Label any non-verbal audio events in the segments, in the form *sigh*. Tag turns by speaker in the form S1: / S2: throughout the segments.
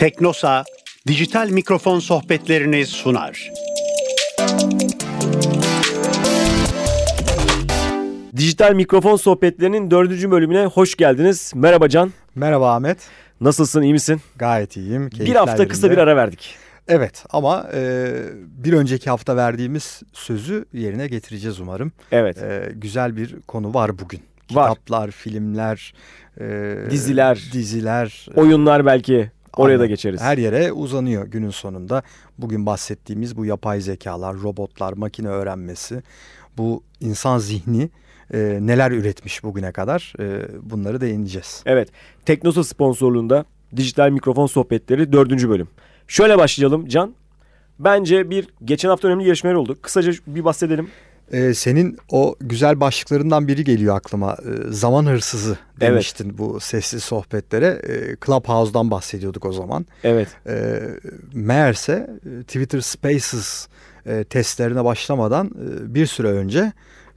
S1: Teknosa dijital mikrofon sohbetlerini sunar.
S2: Dijital mikrofon sohbetlerinin dördüncü bölümüne hoş geldiniz. Merhaba Can.
S3: Merhaba Ahmet.
S2: Nasılsın, iyi misin?
S3: Gayet iyiyim.
S2: Bir hafta kısa bir ara verdik.
S3: Evet ama e, bir önceki hafta verdiğimiz sözü yerine getireceğiz umarım.
S2: Evet.
S3: E, güzel bir konu var bugün.
S2: Var.
S3: Kitaplar, filmler, e,
S2: Diziler.
S3: diziler,
S2: Oyunlar belki. Oraya da geçeriz.
S3: Her yere uzanıyor günün sonunda. Bugün bahsettiğimiz bu yapay zekalar, robotlar, makine öğrenmesi, bu insan zihni e, neler üretmiş bugüne kadar e, bunları değineceğiz.
S2: Evet. Teknosa sponsorluğunda dijital mikrofon sohbetleri dördüncü bölüm. Şöyle başlayalım Can. Bence bir geçen hafta önemli gelişmeler oldu. Kısaca bir bahsedelim.
S3: Ee, senin o güzel başlıklarından biri geliyor aklıma. Ee, zaman hırsızı
S2: Evet.
S3: demiştin bu sessiz sohbetlere. Ee, Clubhouse'dan bahsediyorduk o zaman.
S2: Evet.
S3: Ee, meğerse e, Twitter Spaces e, testlerine başlamadan e, bir süre önce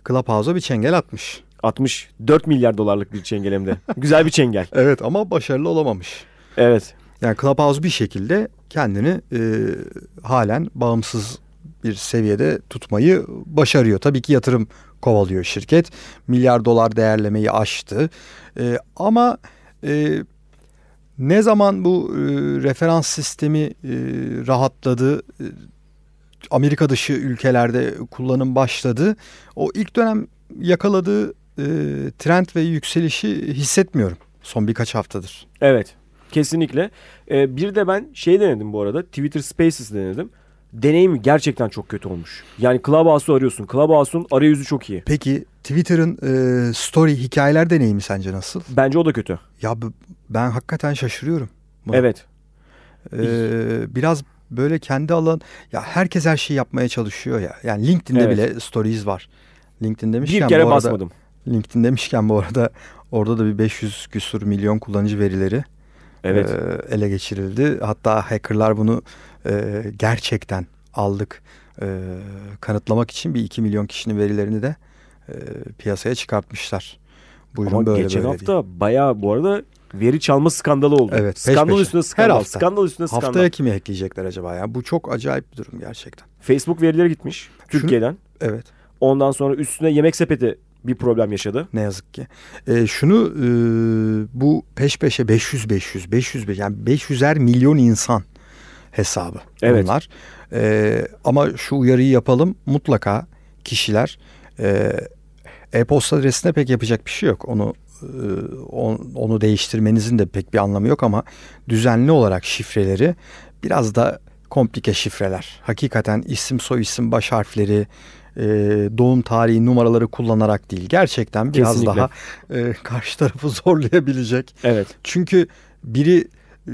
S3: Clubhouse'a bir çengel atmış.
S2: 64 milyar dolarlık bir çengelemde. *laughs* Güzel bir çengel.
S3: Evet ama başarılı olamamış.
S2: Evet.
S3: Yani Clubhouse bir şekilde kendini e, halen bağımsız bir seviyede tutmayı başarıyor. Tabii ki yatırım kovalıyor şirket. Milyar dolar değerlemeyi aştı. E, ama e, ne zaman bu e, referans sistemi e, rahatladı, e, Amerika dışı ülkelerde kullanım başladı. O ilk dönem yakaladığı e, trend ve yükselişi hissetmiyorum son birkaç haftadır.
S2: Evet. Kesinlikle. Ee, bir de ben şey denedim bu arada. Twitter Spaces denedim. Deneyim gerçekten çok kötü olmuş. Yani Clubhouse'u arıyorsun. Clubhouse'un arayüzü çok iyi.
S3: Peki Twitter'ın e, story hikayeler deneyimi sence nasıl?
S2: Bence o da kötü.
S3: Ya ben hakikaten şaşırıyorum. buna.
S2: Evet.
S3: E, biraz böyle kendi alan ya herkes her şeyi yapmaya çalışıyor ya. Yani LinkedIn'de
S2: Evet.
S3: bile stories var. LinkedIn demişken
S2: Bir kere
S3: bu arada,
S2: basmadım.
S3: LinkedIn demişken bu arada orada da bir 500 küsur milyon kullanıcı verileri
S2: Evet.
S3: e, ele geçirildi. Hatta hackerlar bunu e, gerçekten aldık e, kanıtlamak için bir 2 milyon kişinin verilerini de e, piyasaya çıkartmışlar. Buyurun
S2: Ama
S3: böyle
S2: geçen
S3: böyle
S2: hafta bayağı bu arada veri çalma skandalı oldu.
S3: Evet, peş
S2: skandal
S3: peşe.
S2: üstüne
S3: Her
S2: skandal.
S3: hafta.
S2: Skandal üstüne
S3: diye.
S2: skandal.
S3: Haftaya kimi hackleyecekler acaba ya? Bu çok acayip bir durum gerçekten.
S2: Facebook verileri gitmiş Türkiye'den.
S3: Evet
S2: Ondan sonra üstüne yemek sepeti bir problem yaşadı.
S3: ne yazık ki. E, şunu e, bu peş peşe 500 500 500 yani 500'er milyon insan hesabı
S2: Evet.
S3: bunlar. E, ama şu uyarıyı yapalım mutlaka kişiler e, e-posta adresine pek yapacak bir şey yok. Onu e, on- onu değiştirmenizin de pek bir anlamı yok ama düzenli olarak şifreleri biraz da komplike şifreler. Hakikaten isim soy isim baş harfleri e, doğum tarihi numaraları kullanarak değil gerçekten biraz
S2: Kesinlikle.
S3: daha e, karşı tarafı *laughs* zorlayabilecek.
S2: Evet.
S3: Çünkü biri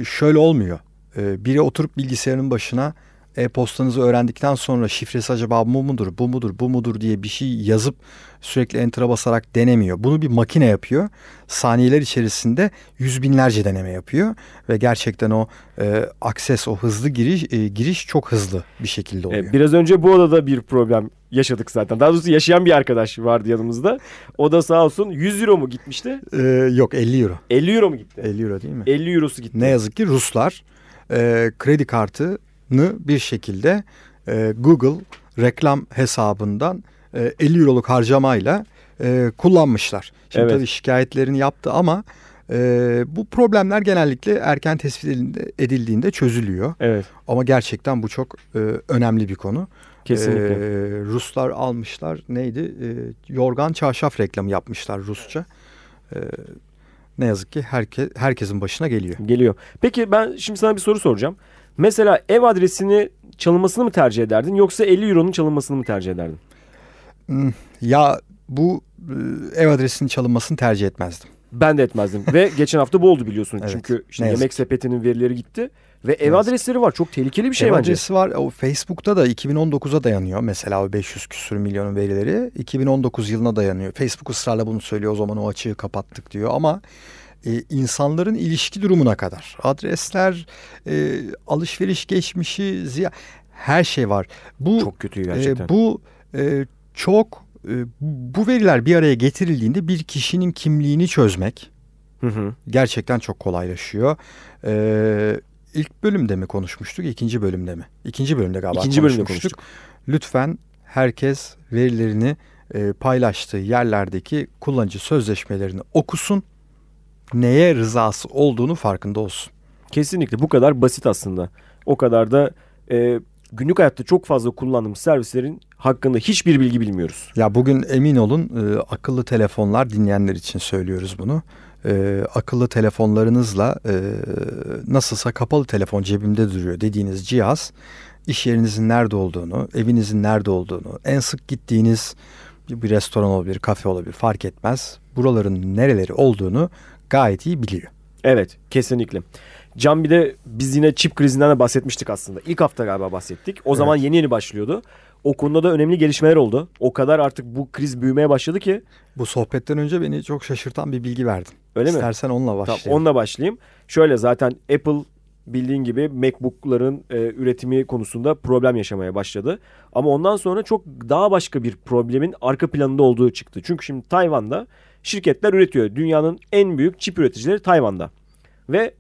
S3: şöyle olmuyor. E, biri oturup bilgisayarın başına e-postanızı öğrendikten sonra şifresi acaba bu mudur, bu mudur, bu mudur diye bir şey yazıp sürekli enter'a basarak denemiyor. Bunu bir makine yapıyor. Saniyeler içerisinde yüz binlerce deneme yapıyor ve gerçekten o e, akses, o hızlı giriş e, giriş çok hızlı bir şekilde oluyor.
S2: Ee, biraz önce bu odada bir problem yaşadık zaten. Daha doğrusu yaşayan bir arkadaş vardı yanımızda. O da sağ olsun 100 euro mu gitmişti?
S3: E, yok 50 euro.
S2: 50 euro mu gitti?
S3: 50 euro değil mi?
S2: 50 eurosu gitti.
S3: Ne yazık ki Ruslar e, kredi kartını bir şekilde e, Google reklam hesabından e, 50 euroluk harcamayla e, kullanmışlar. Şimdi
S2: Evet.
S3: tabii şikayetlerini yaptı ama e, bu problemler genellikle erken tespit edildiğinde, çözülüyor.
S2: Evet.
S3: Ama gerçekten bu çok e, önemli bir konu.
S2: Kesinlikle.
S3: E, Ruslar almışlar neydi? E, yorgan çarşaf reklamı yapmışlar Rusça. E, ne yazık ki herke, herkesin başına geliyor.
S2: Geliyor. Peki ben şimdi sana bir soru soracağım. Mesela ev adresini çalınmasını mı tercih ederdin yoksa 50 euronun çalınmasını mı tercih ederdin?
S3: Hmm, Ya bu e, ev adresinin çalınmasını tercih etmezdim.
S2: Ben de etmezdim. Ve geçen hafta bu oldu biliyorsun. *laughs*
S3: Evet,
S2: Çünkü işte yemek sepetinin verileri gitti. Ve ev
S3: yazık.
S2: adresleri var. Çok tehlikeli bir şey
S3: ev
S2: bence.
S3: adresi var. O Facebook'ta da 2019'a dayanıyor. Mesela o 500 küsür milyonun verileri 2019 yılına dayanıyor. Facebook ısrarla bunu söylüyor. O zaman o açığı kapattık diyor ama e, insanların ilişki durumuna kadar adresler, e, alışveriş geçmişi, ziya her şey var. Bu
S2: Çok kötü
S3: e,
S2: gerçekten.
S3: bu e, çok e, bu veriler bir araya getirildiğinde bir kişinin kimliğini çözmek
S2: Hı hı.
S3: gerçekten çok kolaylaşıyor. Ee, ilk bölümde mi konuşmuştuk, ikinci bölümde mi? İkinci bölümde galiba
S2: İkinci bölümde
S3: konuşmuştuk. Lütfen herkes verilerini e, paylaştığı yerlerdeki kullanıcı sözleşmelerini okusun. Neye rızası olduğunu farkında olsun.
S2: Kesinlikle bu kadar basit aslında. O kadar da e, günlük hayatta çok fazla kullandığımız servislerin hakkında hiçbir bilgi bilmiyoruz.
S3: Ya bugün emin olun e, akıllı telefonlar dinleyenler için söylüyoruz bunu. E, akıllı telefonlarınızla e, nasılsa kapalı telefon cebimde duruyor dediğiniz cihaz iş yerinizin nerede olduğunu, evinizin nerede olduğunu, en sık gittiğiniz bir, restoran olabilir, kafe olabilir fark etmez. Buraların nereleri olduğunu gayet iyi biliyor.
S2: Evet kesinlikle. Can bir de biz yine çip krizinden de bahsetmiştik aslında. İlk hafta galiba bahsettik. O zaman yeni yeni başlıyordu. O konuda da önemli gelişmeler oldu. O kadar artık bu kriz büyümeye başladı ki.
S3: Bu sohbetten önce beni çok şaşırtan bir bilgi verdin.
S2: Öyle mi?
S3: İstersen onunla başlayalım.
S2: Tamam, onunla başlayayım. Şöyle zaten Apple bildiğin gibi MacBook'ların e, üretimi konusunda problem yaşamaya başladı. Ama ondan sonra çok daha başka bir problemin arka planında olduğu çıktı. Çünkü şimdi Tayvan'da şirketler üretiyor. Dünyanın en büyük çip üreticileri Tayvan'da. Ve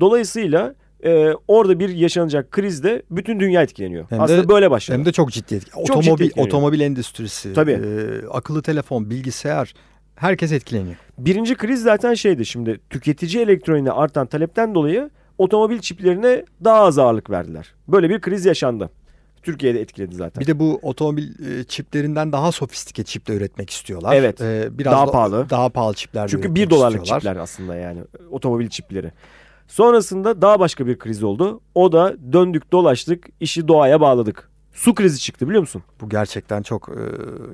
S2: dolayısıyla e, orada bir yaşanacak krizde bütün dünya etkileniyor.
S3: Hem
S2: Aslında
S3: de-
S2: böyle başladı.
S3: Hem de çok ciddi etki.
S2: Çok ciddi
S3: Otomobil,
S2: etkileniyor.
S3: otomobil endüstrisi,
S2: Tabii.
S3: e, akıllı telefon, bilgisayar herkes etkileniyor.
S2: Birinci kriz zaten şeydi şimdi tüketici elektroniğine artan talepten dolayı otomobil çiplerine daha az ağırlık verdiler. Böyle bir kriz yaşandı. Türkiye'de etkiledi zaten.
S3: Bir de bu otomobil e, çiplerinden daha sofistike çipler üretmek istiyorlar.
S2: Evet.
S3: E, biraz
S2: Daha
S3: da-
S2: pahalı.
S3: Daha pahalı çipler
S2: Çünkü
S3: üretmek
S2: 1 dolarlık
S3: istiyorlar.
S2: çipler aslında yani otomobil çipleri. Sonrasında daha başka bir kriz oldu. O da döndük dolaştık işi doğaya bağladık. Su krizi çıktı biliyor musun?
S3: Bu gerçekten çok e,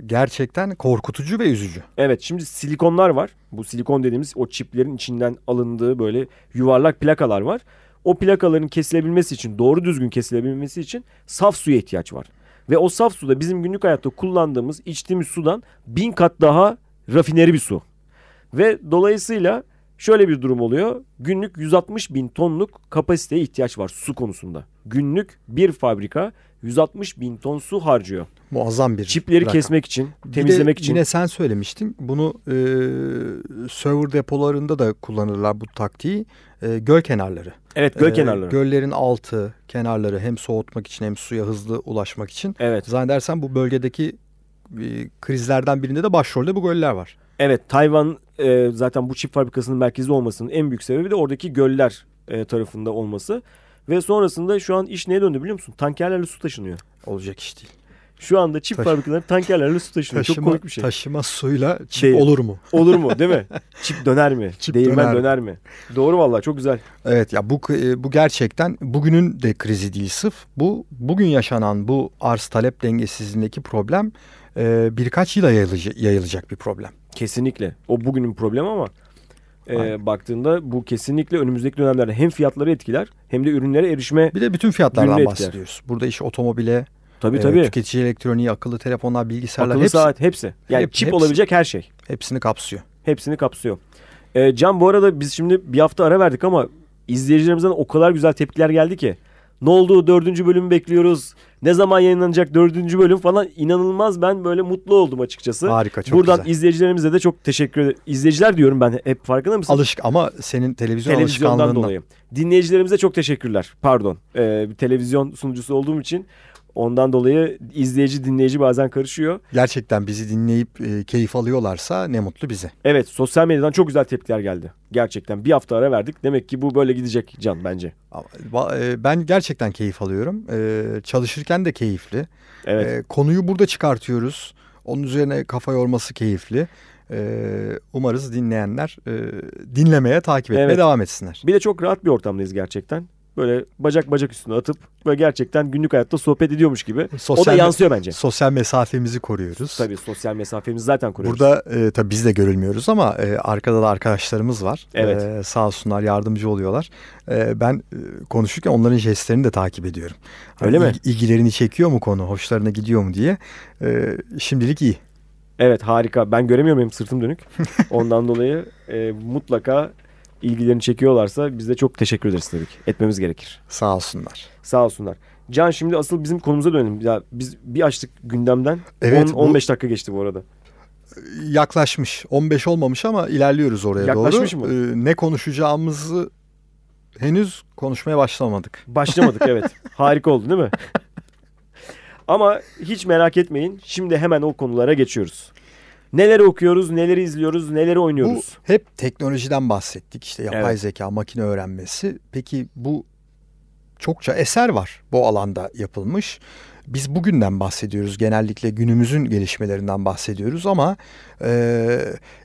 S3: gerçekten korkutucu ve üzücü.
S2: Evet şimdi silikonlar var. Bu silikon dediğimiz o çiplerin içinden alındığı böyle yuvarlak plakalar var. O plakaların kesilebilmesi için doğru düzgün kesilebilmesi için saf suya ihtiyaç var. Ve o saf suda bizim günlük hayatta kullandığımız içtiğimiz sudan bin kat daha rafineri bir su. Ve dolayısıyla şöyle bir durum oluyor. Günlük 160 bin tonluk kapasiteye ihtiyaç var su konusunda. Günlük bir fabrika 160 bin ton su harcıyor.
S3: Muazzam bir
S2: Çipleri
S3: rakam.
S2: kesmek için,
S3: Bir de
S2: temizlemek için.
S3: Yine sen söylemiştin. Bunu e, server depolarında da kullanırlar bu taktiği. E, göl kenarları.
S2: Evet göl
S3: E,
S2: kenarları.
S3: Göllerin altı, kenarları hem soğutmak için hem suya hızlı ulaşmak için.
S2: Evet.
S3: Zannedersem bu bölgedeki e, krizlerden birinde de başrolde bu göller var.
S2: Evet Tayvan e, zaten bu çip fabrikasının merkezi olmasının en büyük sebebi de oradaki göller e, tarafında olması. Ve sonrasında şu an iş neye döndü biliyor musun? Tankerlerle su taşınıyor.
S3: Olacak iş değil.
S2: Şu anda çip
S3: Taş-
S2: fabrikaları tankerlerle su taşınıyor. Çok
S3: Taşıma,
S2: komik bir şey.
S3: taşıma suyla çip
S2: Değil.
S3: olur mu? *laughs*
S2: Olur mu değil mi? *laughs* Çip döner mi?
S3: Çip
S2: Değirmen
S3: döner
S2: döner.
S3: mi?
S2: Doğru vallahi çok güzel.
S3: Evet ya bu e, bu gerçekten bugünün de krizi değil sırf. Bu bugün yaşanan bu arz talep dengesizliğindeki problem e, birkaç yıla yayılacak, yayılacak bir problem.
S2: Kesinlikle. O bugünün problemi ama e, baktığında bu kesinlikle önümüzdeki dönemlerde hem fiyatları etkiler hem de ürünlere erişme.
S3: Bir de bütün fiyatlardan bahsediyoruz. Burada iş otomobile,
S2: Tabii
S3: e,
S2: tabii.
S3: tüketici elektroniği, akıllı telefonlar, bilgisayarlar
S2: Akıllı
S3: hepsi,
S2: saat hepsi. Yani
S3: Hep-
S2: çip
S3: hepsi.
S2: olabilecek her şey.
S3: hepsini kapsıyor.
S2: Hepsini kapsıyor. Ee, Can bu arada biz şimdi bir hafta ara verdik ama izleyicilerimizden o kadar güzel tepkiler geldi ki. Ne oldu dördüncü bölümü bekliyoruz. Ne zaman yayınlanacak dördüncü bölüm falan inanılmaz ben böyle mutlu oldum açıkçası.
S3: Harika çok
S2: Buradan
S3: güzel.
S2: izleyicilerimize de çok teşekkür ederim. İzleyiciler diyorum ben hep farkında mısın?
S3: Alışık ama senin televizyon
S2: Televizyondan
S3: alışkanlığından.
S2: dolayı. Dinleyicilerimize çok teşekkürler. Pardon. Ee, bir televizyon sunucusu olduğum için ondan dolayı izleyici dinleyici bazen karışıyor.
S3: Gerçekten bizi dinleyip e, keyif alıyorlarsa ne mutlu bize.
S2: Evet sosyal medyadan çok güzel tepkiler geldi. Gerçekten bir hafta ara verdik. Demek ki bu böyle gidecek Can bence.
S3: E, Ben gerçekten keyif alıyorum. E, Çalışırken de keyifli.
S2: Evet.
S3: E, konuyu burada çıkartıyoruz. Onun üzerine kafa yorması keyifli. Umarız dinleyenler e, dinlemeye, takip etmeye
S2: Evet.
S3: devam etsinler.
S2: Bir de çok rahat bir ortamdayız gerçekten. Böyle bacak bacak üstüne atıp böyle gerçekten günlük hayatta sohbet ediyormuş gibi. o da
S3: Sosyal,
S2: yansıyor bence.
S3: sosyal mesafemizi koruyoruz.
S2: Tabii sosyal mesafemizi zaten kuruyoruz.
S3: Burada e, tabii biz de görülmüyoruz ama e, arkada da arkadaşlarımız var.
S2: Evet.
S3: E, sağ olsunlar yardımcı oluyorlar. E, ben e, konuşurken onların jestlerini de takip ediyorum.
S2: Öyle mi?
S3: il- ilgilerini çekiyor mu konu, hoşlarına gidiyor mu diye. E, şimdilik iyi.
S2: Evet harika. Ben göremiyorum benim sırtım dönük. *laughs* Ondan dolayı e, mutlaka ilgilerini çekiyorlarsa biz de çok teşekkür ederiz tabii ki. Etmemiz gerekir.
S3: Sağ olsunlar.
S2: Sağ olsunlar. Can şimdi asıl bizim konumuza dönelim. Ya biz bir açtık gündemden.
S3: Evet,
S2: 10
S3: bu-
S2: 15 dakika geçti bu arada.
S3: Yaklaşmış. 15 olmamış ama ilerliyoruz oraya
S2: Yaklaşmış
S3: doğru.
S2: mı?
S3: E, ne konuşacağımızı henüz konuşmaya başlamadık.
S2: Başlamadık evet. *laughs* Harika oldu değil mi? Ama hiç merak etmeyin. Şimdi hemen o konulara geçiyoruz. Neleri okuyoruz, neleri izliyoruz, neleri
S3: Bu
S2: oynuyoruz.
S3: hep teknolojiden bahsettik. İşte yapay
S2: Evet.
S3: zeka, makine öğrenmesi. Peki bu çokça eser var bu alanda yapılmış. Biz bugünden bahsediyoruz. Genellikle günümüzün gelişmelerinden bahsediyoruz ama e,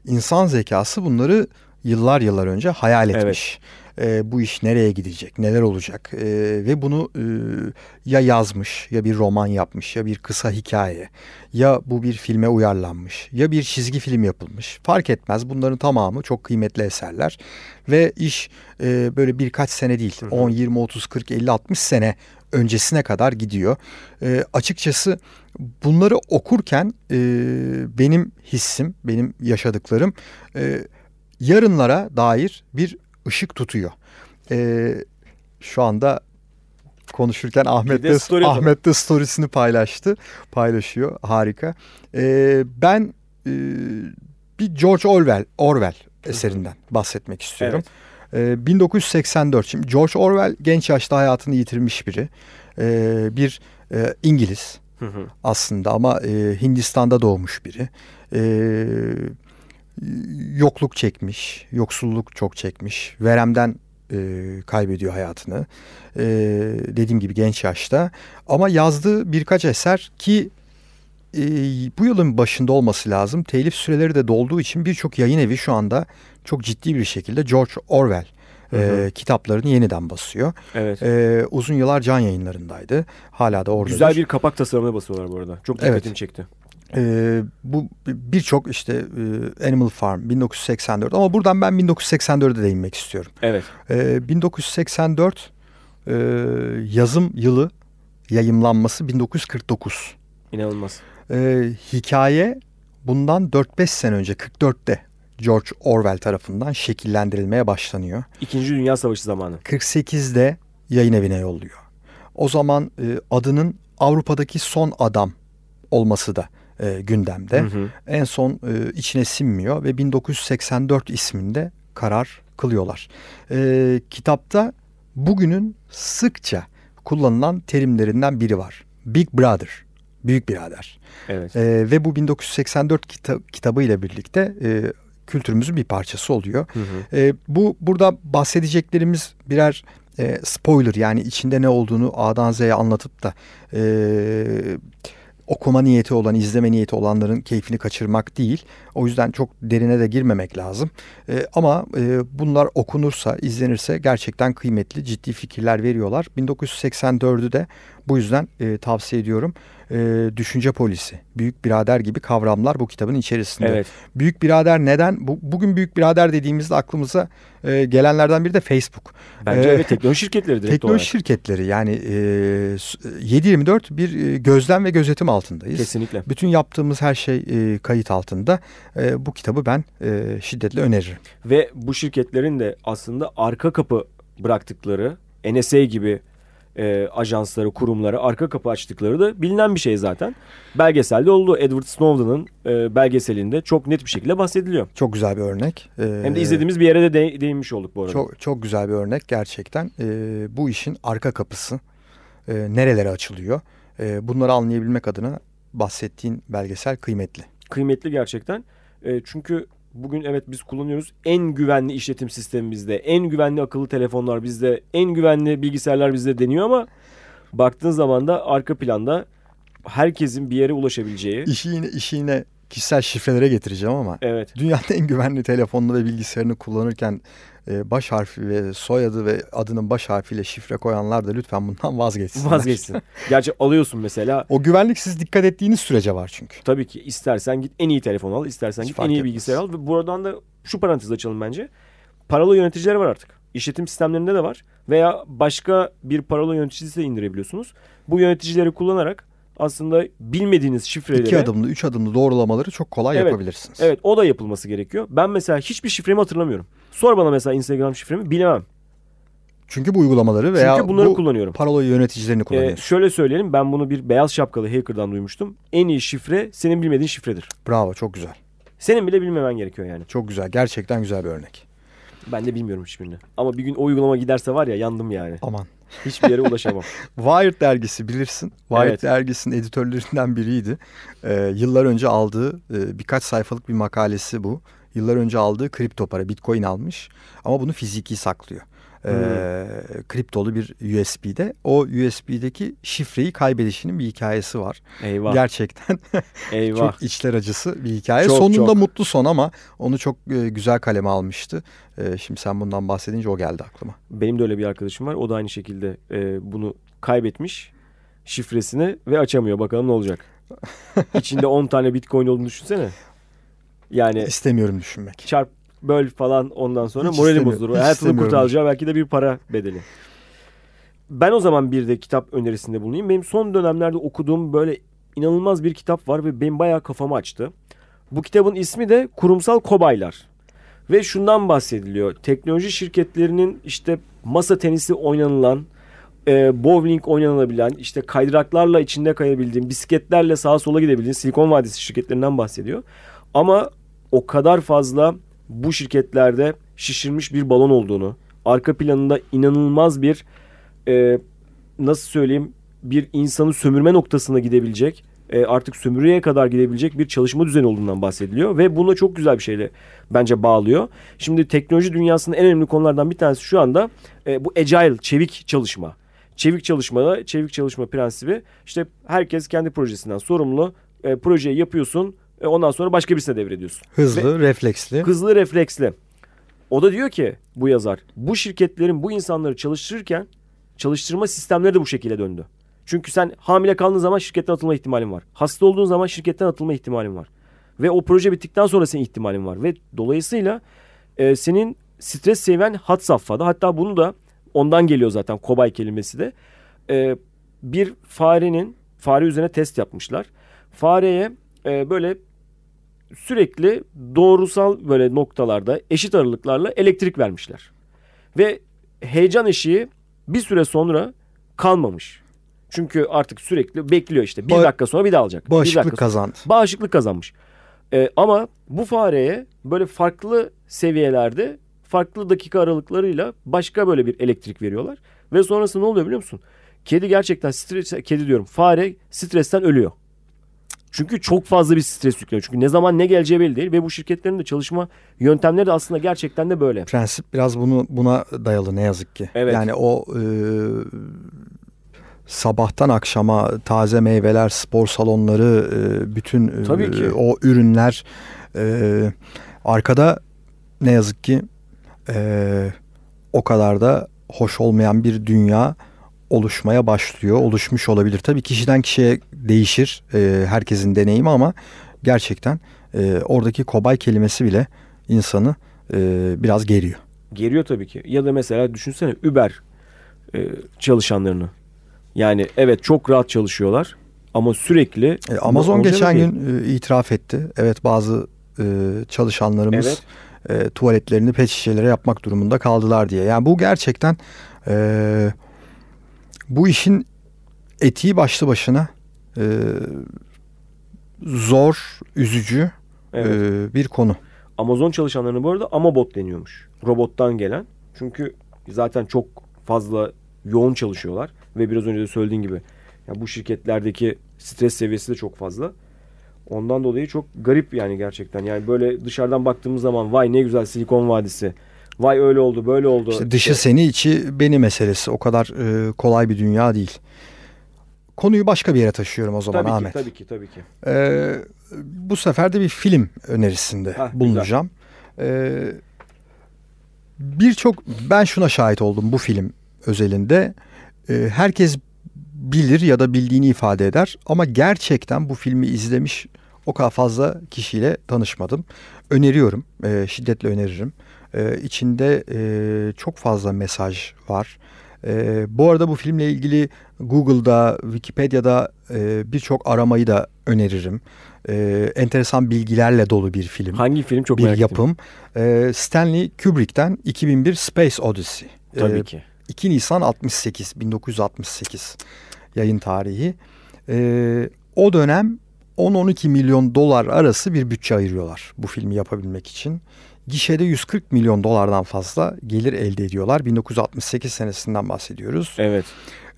S3: insan zekası bunları yıllar yıllar önce hayal
S2: Evet.
S3: E, bu iş nereye gidecek, neler olacak E, ve bunu e, ya yazmış, ya bir roman yapmış, ya bir kısa hikaye, ya bu bir filme uyarlanmış, ya bir çizgi film yapılmış. Fark etmez. Bunların tamamı çok kıymetli eserler ve iş e, böyle birkaç sene değil, 10, 20, 30, 40, 50, 60 sene öncesine kadar gidiyor. E, açıkçası bunları okurken e, benim hissim, benim yaşadıklarım e, yarınlara dair bir ışık tutuyor. E, şu anda konuşurken Ahmet
S2: de story.
S3: Ahmet de storiesini paylaştı. Paylaşıyor. Harika. E, ben e, bir George Orwell Orwell eserinden bahsetmek istiyorum. E, 1984. Şimdi George Orwell genç yaşta hayatını yitirmiş biri. E, bir e, İngiliz
S2: Hı hı.
S3: aslında ama e, Hindistan'da doğmuş biri. E, yokluk çekmiş, yoksulluk çok çekmiş. Veremden e, kaybediyor hayatını. E, dediğim gibi genç yaşta. Ama yazdığı birkaç eser ki e, bu yılın başında olması lazım. Telif süreleri de dolduğu için birçok yayın evi şu anda çok ciddi bir şekilde George Orwell e,
S2: Hı hı.
S3: kitaplarını yeniden basıyor.
S2: Evet.
S3: E, uzun yıllar can yayınlarındaydı. Hala da orada.
S2: Güzel bir kapak tasarımına basıyorlar bu arada. Çok dikkatimi
S3: Evet.
S2: çekti.
S3: Ee, bu birçok işte e, Animal Farm 1984 ama buradan ben 1984'e değinmek istiyorum.
S2: Evet.
S3: Ee, 1984 e, yazım yılı yayımlanması 1949.
S2: İnanılmaz.
S3: Ee, hikaye bundan 4-5 sene önce 44'te George Orwell tarafından şekillendirilmeye başlanıyor.
S2: İkinci Dünya Savaşı zamanı.
S3: 48'de yayın evine yolluyor. O zaman e, adının Avrupa'daki son adam olması da e, gündemde.
S2: Hı hı.
S3: En son e, içine sinmiyor ve 1984 isminde karar kılıyorlar. E, kitapta bugünün sıkça kullanılan terimlerinden biri var. Big Brother, Büyük Birader.
S2: Evet.
S3: E, ve bu 1984 kita- kitabı ile birlikte e, kültürümüzün bir parçası oluyor.
S2: Hı hı.
S3: E, bu burada bahsedeceklerimiz birer e, spoiler yani içinde ne olduğunu A'dan Z'ye anlatıp da e, okuma niyeti olan, izleme niyeti olanların keyfini kaçırmak değil. O yüzden çok derine de girmemek lazım. E, ama e, bunlar okunursa, izlenirse gerçekten kıymetli, ciddi fikirler veriyorlar. 1984'ü de bu yüzden e, tavsiye ediyorum. E, Düşünce Polisi, Büyük Birader gibi kavramlar bu kitabın içerisinde.
S2: Evet.
S3: Büyük birader neden? Bu, bugün büyük birader dediğimizde aklımıza e, gelenlerden biri de Facebook.
S2: Bence
S3: Ee,
S2: evet teknoloji şirketleri direkt
S3: Teknoloji
S2: olarak.
S3: şirketleri yani e, s- 7-24 bir e, gözlem ve gözetim altındayız.
S2: Kesinlikle.
S3: Bütün yaptığımız her şey e, kayıt altında. E, bu kitabı ben e, şiddetle öneririm.
S2: Ve bu şirketlerin de aslında arka kapı bıraktıkları NSA gibi e, ajansları, kurumları arka kapı açtıkları da bilinen bir şey zaten. Belgeselde oldu. Edward Snowden'ın e, belgeselinde çok net bir şekilde bahsediliyor.
S3: Çok güzel bir örnek. E,
S2: Hem de izlediğimiz bir yere de de- değinmiş olduk bu arada.
S3: Çok çok güzel bir örnek gerçekten. E, bu işin arka kapısı e, nerelere açılıyor? E, bunları anlayabilmek adına bahsettiğin belgesel kıymetli.
S2: Kıymetli gerçekten. E, çünkü bugün evet biz kullanıyoruz. En güvenli işletim sistemi bizde. En güvenli akıllı telefonlar bizde. En güvenli bilgisayarlar bizde deniyor ama baktığın zaman da arka planda herkesin bir yere ulaşabileceği.
S3: İşi yine, işi yine kişisel şifrelere getireceğim ama
S2: Evet.
S3: dünyanın en güvenli telefonunu ve bilgisayarını kullanırken e, baş harfi ve soyadı ve adının baş harfiyle şifre koyanlar da lütfen bundan *laughs* vazgeçsinler.
S2: Vazgeçsin. Gerçi alıyorsun mesela.
S3: O güvenlik siz dikkat ettiğiniz sürece var çünkü.
S2: Tabii ki istersen git en iyi telefon al, istersen
S3: Hiç
S2: git en iyi
S3: etmez.
S2: bilgisayar al. Ve buradan da şu parantez açalım bence. Parola yöneticileri var artık. İşletim sistemlerinde de var. Veya başka bir parola yöneticisi de indirebiliyorsunuz. Bu yöneticileri kullanarak aslında bilmediğiniz şifreleri...
S3: İki adımlı, üç adımlı doğrulamaları çok kolay
S2: Evet,
S3: yapabilirsiniz.
S2: Evet o da yapılması gerekiyor. Ben mesela hiçbir şifremi hatırlamıyorum. Sor bana mesela Instagram şifremi bilemem.
S3: Çünkü bu uygulamaları veya
S2: Çünkü bunları
S3: bu
S2: kullanıyorum.
S3: parola yöneticilerini
S2: Ee,
S3: kullanıyorsunuz.
S2: şöyle söyleyelim ben bunu bir beyaz şapkalı hacker'dan duymuştum. En iyi şifre senin bilmediğin şifredir.
S3: Bravo çok güzel.
S2: Senin bile bilmemen gerekiyor yani.
S3: Çok güzel. Gerçekten güzel bir örnek.
S2: Ben de bilmiyorum hiçbirini. Ama bir gün o uygulama giderse var ya yandım yani.
S3: Aman.
S2: Hiçbir yere ulaşamam. *laughs*
S3: Wired dergisi bilirsin. Wired
S2: Evet.
S3: dergisinin editörlerinden biriydi. Ee, yıllar önce aldığı e, birkaç sayfalık bir makalesi bu. Yıllar önce aldığı kripto para Bitcoin almış ama bunu fiziki saklıyor. Ee, kriptolu bir USB'de. O USB'deki şifreyi kaybedişinin bir hikayesi var.
S2: Eyvah.
S3: Gerçekten *laughs*
S2: eyvah.
S3: çok içler acısı bir hikaye.
S2: Çok,
S3: Sonunda
S2: çok.
S3: mutlu son ama onu çok e, güzel kaleme almıştı. E, şimdi sen bundan bahsedince o geldi aklıma.
S2: Benim de öyle bir arkadaşım var. O da aynı şekilde e, bunu kaybetmiş şifresini ve açamıyor. Bakalım ne olacak. *laughs* İçinde 10 tane bitcoin olduğunu düşünsene. Yani
S3: İstemiyorum düşünmek.
S2: çarp böl falan ondan sonra
S3: Hiç
S2: morali
S3: istemiyorum.
S2: bozulur. Hayatını kurtaracağı belki de bir para bedeli. Ben o zaman bir de kitap önerisinde bulunayım. Benim son dönemlerde okuduğum böyle inanılmaz bir kitap var ve benim bayağı kafamı açtı. Bu kitabın ismi de Kurumsal Kobaylar. Ve şundan bahsediliyor. Teknoloji şirketlerinin işte masa tenisi oynanılan, e, bowling oynanabilen, işte kaydıraklarla içinde kayabildiğin, bisikletlerle sağa sola gidebildiğin Silikon Vadisi şirketlerinden bahsediyor. Ama o kadar fazla bu şirketlerde şişirmiş bir balon olduğunu, arka planında inanılmaz bir e, nasıl söyleyeyim bir insanı sömürme noktasına gidebilecek e, artık sömürüye kadar gidebilecek bir çalışma düzeni olduğundan bahsediliyor ve buna çok güzel bir şeyle bence bağlıyor. Şimdi teknoloji dünyasının en önemli konulardan bir tanesi şu anda e, bu agile, çevik çalışma. Çevik çalışmada, çevik çalışma prensibi işte herkes kendi projesinden sorumlu. E, projeyi yapıyorsun, e, ondan sonra başka birisine devrediyorsun.
S3: Hızlı, refleksli.
S2: Hızlı refleksli. O da diyor ki bu yazar bu şirketlerin bu insanları çalıştırırken çalıştırma sistemleri de bu şekilde döndü. Çünkü sen hamile kaldığın zaman şirketten atılma ihtimalin var. Hasta olduğun zaman şirketten atılma ihtimalin var. Ve o proje bittikten sonra senin ihtimalin var. Ve dolayısıyla e, senin stres seviyen had safhada. Hatta bunu da ondan geliyor zaten kobay kelimesi de. E, bir farenin fare üzerine test yapmışlar. Fareye e, böyle sürekli doğrusal böyle noktalarda eşit aralıklarla elektrik vermişler. Ve heyecan eşiği bir süre sonra kalmamış. Çünkü artık sürekli bekliyor işte. Bir
S3: Ba-
S2: dakika sonra bir daha alacak.
S3: Bağışıklık kazandı.
S2: Bağışıklık kazanmış. Ee, ama bu fareye böyle farklı seviyelerde farklı dakika aralıklarıyla başka böyle bir elektrik veriyorlar. Ve sonrasında ne oluyor biliyor musun? Kedi gerçekten stres, kedi diyorum fare stresten ölüyor. Çünkü çok fazla bir stres yükleniyor. Çünkü ne zaman ne geleceği belli değil ve bu şirketlerin de çalışma yöntemleri de aslında gerçekten de böyle.
S3: Prensip biraz bunu buna dayalı ne yazık ki.
S2: Evet.
S3: Yani o e, sabahtan akşama taze meyveler, spor salonları, e, bütün e,
S2: Tabii ki.
S3: o ürünler e, arkada ne yazık ki e, o kadar da hoş olmayan bir dünya oluşmaya başlıyor. Oluşmuş olabilir. Tabii kişiden kişiye değişir e, herkesin deneyimi ama gerçekten e, oradaki kobay kelimesi bile insanı e, biraz geriyor.
S2: Geriyor tabii ki. Ya da mesela düşünsene Uber e, çalışanlarını. Yani evet çok rahat çalışıyorlar ama sürekli
S3: E, Amazon geçen
S2: değil.
S3: gün e, itiraf etti. Evet bazı e, çalışanlarımız
S2: Evet.
S3: e, tuvaletlerini pet şişelere yapmak durumunda kaldılar diye. Yani bu gerçekten e, bu işin etiği başlı başına e, zor, üzücü
S2: Evet.
S3: e, bir konu.
S2: Amazon çalışanlarına bu arada Amabot deniyormuş. Robottan gelen. Çünkü zaten çok fazla yoğun çalışıyorlar ve biraz önce de söylediğin gibi yani bu şirketlerdeki stres seviyesi de çok fazla. Ondan dolayı çok garip yani gerçekten. Yani böyle dışarıdan baktığımız zaman vay ne güzel Silikon Vadisi. Vay öyle oldu, böyle oldu.
S3: İşte dışı seni içi beni meselesi. O kadar e, kolay bir dünya değil. Konuyu başka bir yere taşıyorum o zaman
S2: tabii
S3: Ahmet.
S2: ki, tabii ki, tabii ki.
S3: Ee, bu sefer de bir film önerisinde
S2: güzel.
S3: bulunacağım. Ee, Birçok ben şuna şahit oldum bu film özelinde. Ee, herkes bilir ya da bildiğini ifade eder ama gerçekten bu filmi izlemiş o kadar fazla kişiyle tanışmadım. Öneriyorum, e, şiddetle öneririm. E, içinde e, çok fazla mesaj var. E, bu arada bu filmle ilgili Google'da, Wikipedia'da e, birçok aramayı da öneririm. E, enteresan bilgilerle dolu bir film,
S2: Hangi film çok
S3: bir
S2: merak
S3: yapım. E, Stanley Kubrick'ten 2001 Space Odyssey. E,
S2: Tabii ki.
S3: 2 Nisan 68, 1968 yayın tarihi. E, o dönem 10-12 milyon dolar arası bir bütçe ayırıyorlar bu filmi yapabilmek için. Gişede 140 milyon dolardan fazla gelir elde ediyorlar. 1968 senesinden bahsediyoruz.
S2: Evet.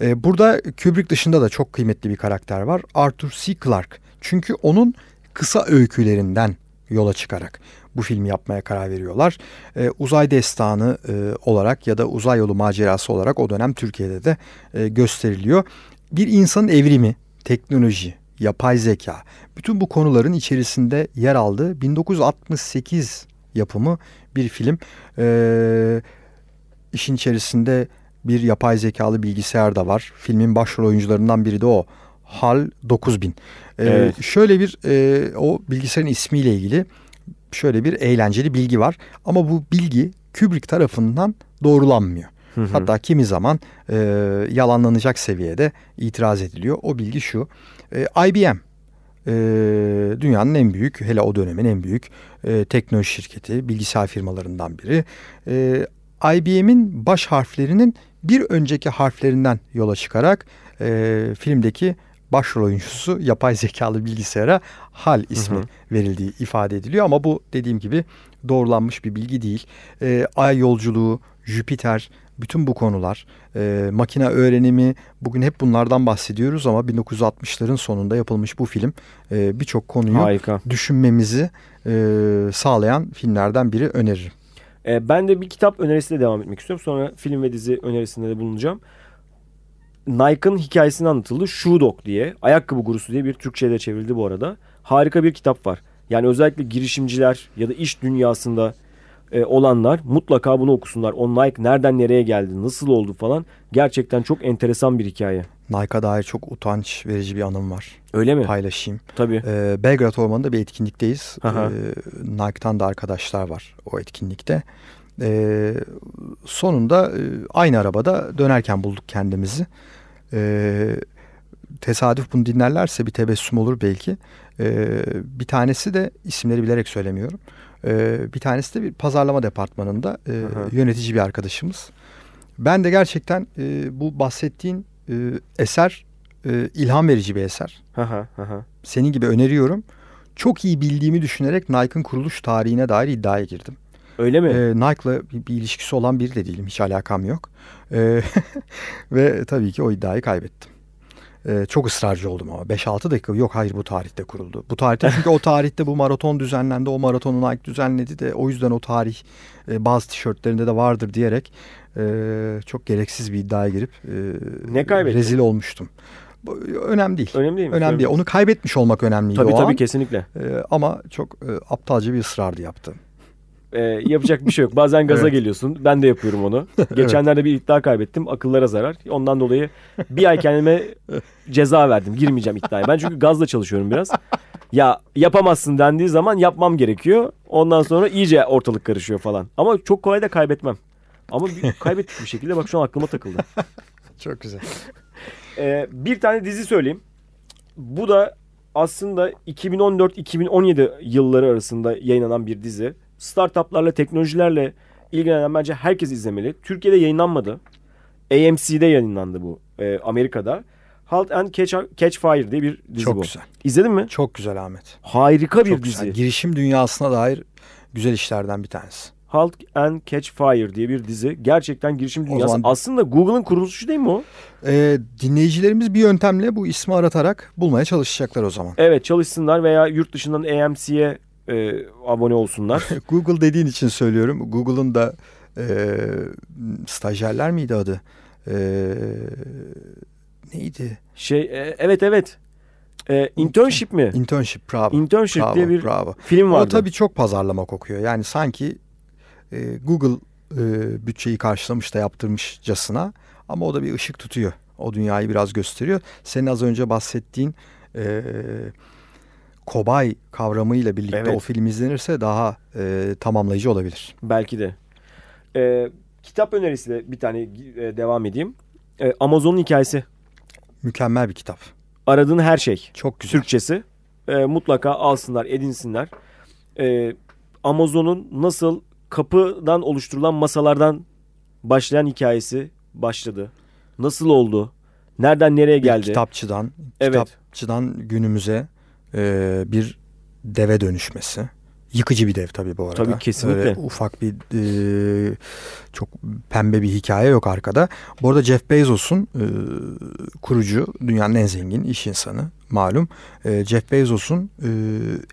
S3: Ee, burada Kubrick dışında da çok kıymetli bir karakter var. Arthur C. Clarke. Çünkü onun kısa öykülerinden yola çıkarak bu filmi yapmaya karar veriyorlar. Ee, uzay destanı e, olarak ya da uzay yolu macerası olarak o dönem Türkiye'de de e, gösteriliyor. Bir insanın evrimi, teknoloji, yapay zeka bütün bu konuların içerisinde yer aldığı 1968 yapımı bir film. Ee, işin içerisinde bir yapay zekalı bilgisayar da var. Filmin başrol oyuncularından biri de o. HAL 9000. Ee,
S2: Evet.
S3: Şöyle bir e, o bilgisayarın ismiyle ilgili şöyle bir eğlenceli bilgi var. Ama bu bilgi Kubrick tarafından doğrulanmıyor.
S2: Hı hı.
S3: Hatta kimi zaman e, yalanlanacak seviyede itiraz ediliyor. O bilgi şu. E, IBM e, dünyanın en büyük hele o dönemin en büyük e, teknoloji şirketi bilgisayar firmalarından biri. E, IBM'in baş harflerinin bir önceki harflerinden yola çıkarak e, filmdeki başrol oyuncusu yapay zekalı bilgisayara HAL ismi
S2: Hı hı.
S3: verildiği ifade ediliyor ama bu dediğim gibi doğrulanmış bir bilgi değil. E, ay yolculuğu, Jüpiter, bütün bu konular, e, makine öğrenimi bugün hep bunlardan bahsediyoruz ama 1960'ların sonunda yapılmış bu film e, birçok konuyu
S2: Harika.
S3: düşünmemizi e, sağlayan filmlerden biri öneririm.
S2: Ee, ben de bir kitap önerisiyle devam etmek istiyorum. Sonra film ve dizi önerisinde de bulunacağım. Nike'ın hikayesini anlatıldı. Shoe Dog diye. Ayakkabı gurusu diye bir Türkçe'ye de çevrildi bu arada. Harika bir kitap var. Yani özellikle girişimciler ya da iş dünyasında e, olanlar mutlaka bunu okusunlar. O Nike nereden nereye geldi, nasıl oldu falan. Gerçekten çok enteresan bir hikaye.
S3: Nike'a dair çok utanç verici bir anım var.
S2: Öyle mi?
S3: Paylaşayım.
S2: Tabii.
S3: E, Belgrad Ormanı'nda bir etkinlikteyiz.
S2: Aha.
S3: E, Nike'tan da arkadaşlar var o etkinlikte. E, sonunda e, aynı arabada dönerken bulduk kendimizi. E, tesadüf bunu dinlerlerse bir tebessüm olur belki. E, bir tanesi de isimleri bilerek söylemiyorum. E, bir tanesi de bir pazarlama departmanında e,
S2: Aha.
S3: yönetici bir arkadaşımız. Ben de gerçekten e, bu bahsettiğin e, eser e, ilham verici bir eser senin gibi öneriyorum. Çok iyi bildiğimi düşünerek Nike'ın kuruluş tarihine dair iddiaya girdim.
S2: Öyle mi?
S3: Ee, Nike'la bir, bir ilişkisi olan biri de değilim. Hiç alakam yok. Ee, *laughs* ve tabii ki o iddiayı kaybettim. Ee, çok ısrarcı oldum ama 5-6 dakika yok hayır bu tarihte kuruldu. Bu tarihte çünkü o tarihte bu maraton düzenlendi. O maratonu Nike düzenledi de o yüzden o tarih e, bazı tişörtlerinde de vardır diyerek e, çok gereksiz bir iddiaya girip e,
S2: Ne kaybettin?
S3: rezil olmuştum. Bu, önemli değil.
S2: Önemli değil mi?
S3: Önemli değil. Onu kaybetmiş olmak önemliydi
S2: Tabii
S3: o
S2: tabii
S3: an.
S2: kesinlikle.
S3: Ee, ama çok e, aptalca bir ısrardı yaptı.
S2: Ee, yapacak bir şey yok. Bazen gaza
S3: Evet.
S2: geliyorsun. Ben de yapıyorum onu. *laughs* Geçenlerde bir iddia kaybettim. Akıllara zarar. Ondan dolayı bir ay kendime ceza verdim. Girmeyeceğim iddiaya. Ben çünkü gazla çalışıyorum biraz. Ya yapamazsın dendiği zaman yapmam gerekiyor. Ondan sonra iyice ortalık karışıyor falan. Ama çok kolay da kaybetmem. Ama bir, kaybettik bir şekilde bak şu an aklıma takıldı. *laughs*
S3: Çok güzel.
S2: Ee, bir tane dizi söyleyeyim. Bu da aslında 2014-2017 yılları arasında yayınlanan bir dizi. Startuplarla, teknolojilerle ilgilenen bence herkes izlemeli. Türkiye'de yayınlanmadı. AMC'de yayınlandı bu e, Amerika'da. Halt and Catch, Catch Fire diye bir dizi
S3: Çok
S2: bu.
S3: güzel.
S2: İzledin mi?
S3: Çok güzel Ahmet.
S2: Harika bir
S3: Çok
S2: dizi.
S3: güzel. Girişim dünyasına dair güzel işlerden bir tanesi.
S2: Halt and Catch Fire diye bir dizi. Gerçekten girişim
S3: O
S2: dünyası.
S3: zaman-
S2: Aslında Google'ın kuruluşu değil mi o?
S3: Ee, dinleyicilerimiz bir yöntemle bu ismi aratarak bulmaya çalışacaklar o zaman.
S2: Evet çalışsınlar veya yurt dışından AMC'ye e, abone olsunlar. *laughs*
S3: Google dediğin için söylüyorum. Google'ın da e, stajyerler miydi adı? E, neydi?
S2: Şey e, evet evet. E, internship mi?
S3: Internship. Bravo.
S2: Internship
S3: bravo,
S2: diye bir
S3: bravo.
S2: film vardı.
S3: O tabii çok pazarlama kokuyor. Yani sanki e, Google e, bütçeyi karşılamış da yaptırmışcasına ama o da bir ışık tutuyor. O dünyayı biraz gösteriyor. Senin az önce bahsettiğin e, kobay kavramıyla birlikte
S2: Evet.
S3: o film izlenirse daha e, tamamlayıcı olabilir.
S2: Belki de. E, kitap önerisiyle bir tane e, devam edeyim. E, Amazon'un hikayesi.
S3: Mükemmel bir kitap.
S2: Aradığın her şey.
S3: Çok güzel.
S2: Türkçesi. E, mutlaka alsınlar, edinsinler. E, Amazon'un nasıl kapıdan oluşturulan masalardan başlayan hikayesi başladı. Nasıl oldu? Nereden nereye
S3: Bir
S2: geldi?
S3: kitapçıdan,
S2: Evet.
S3: kitapçıdan günümüze e, bir deve dönüşmesi. Yıkıcı bir dev tabii bu arada.
S2: Tabii, kesinlikle.
S3: Öyle ufak bir e, çok pembe bir hikaye yok arkada. Bu arada Jeff Bezos'un e, kurucu, dünyanın en zengin iş insanı malum. E, Jeff Bezos'un e,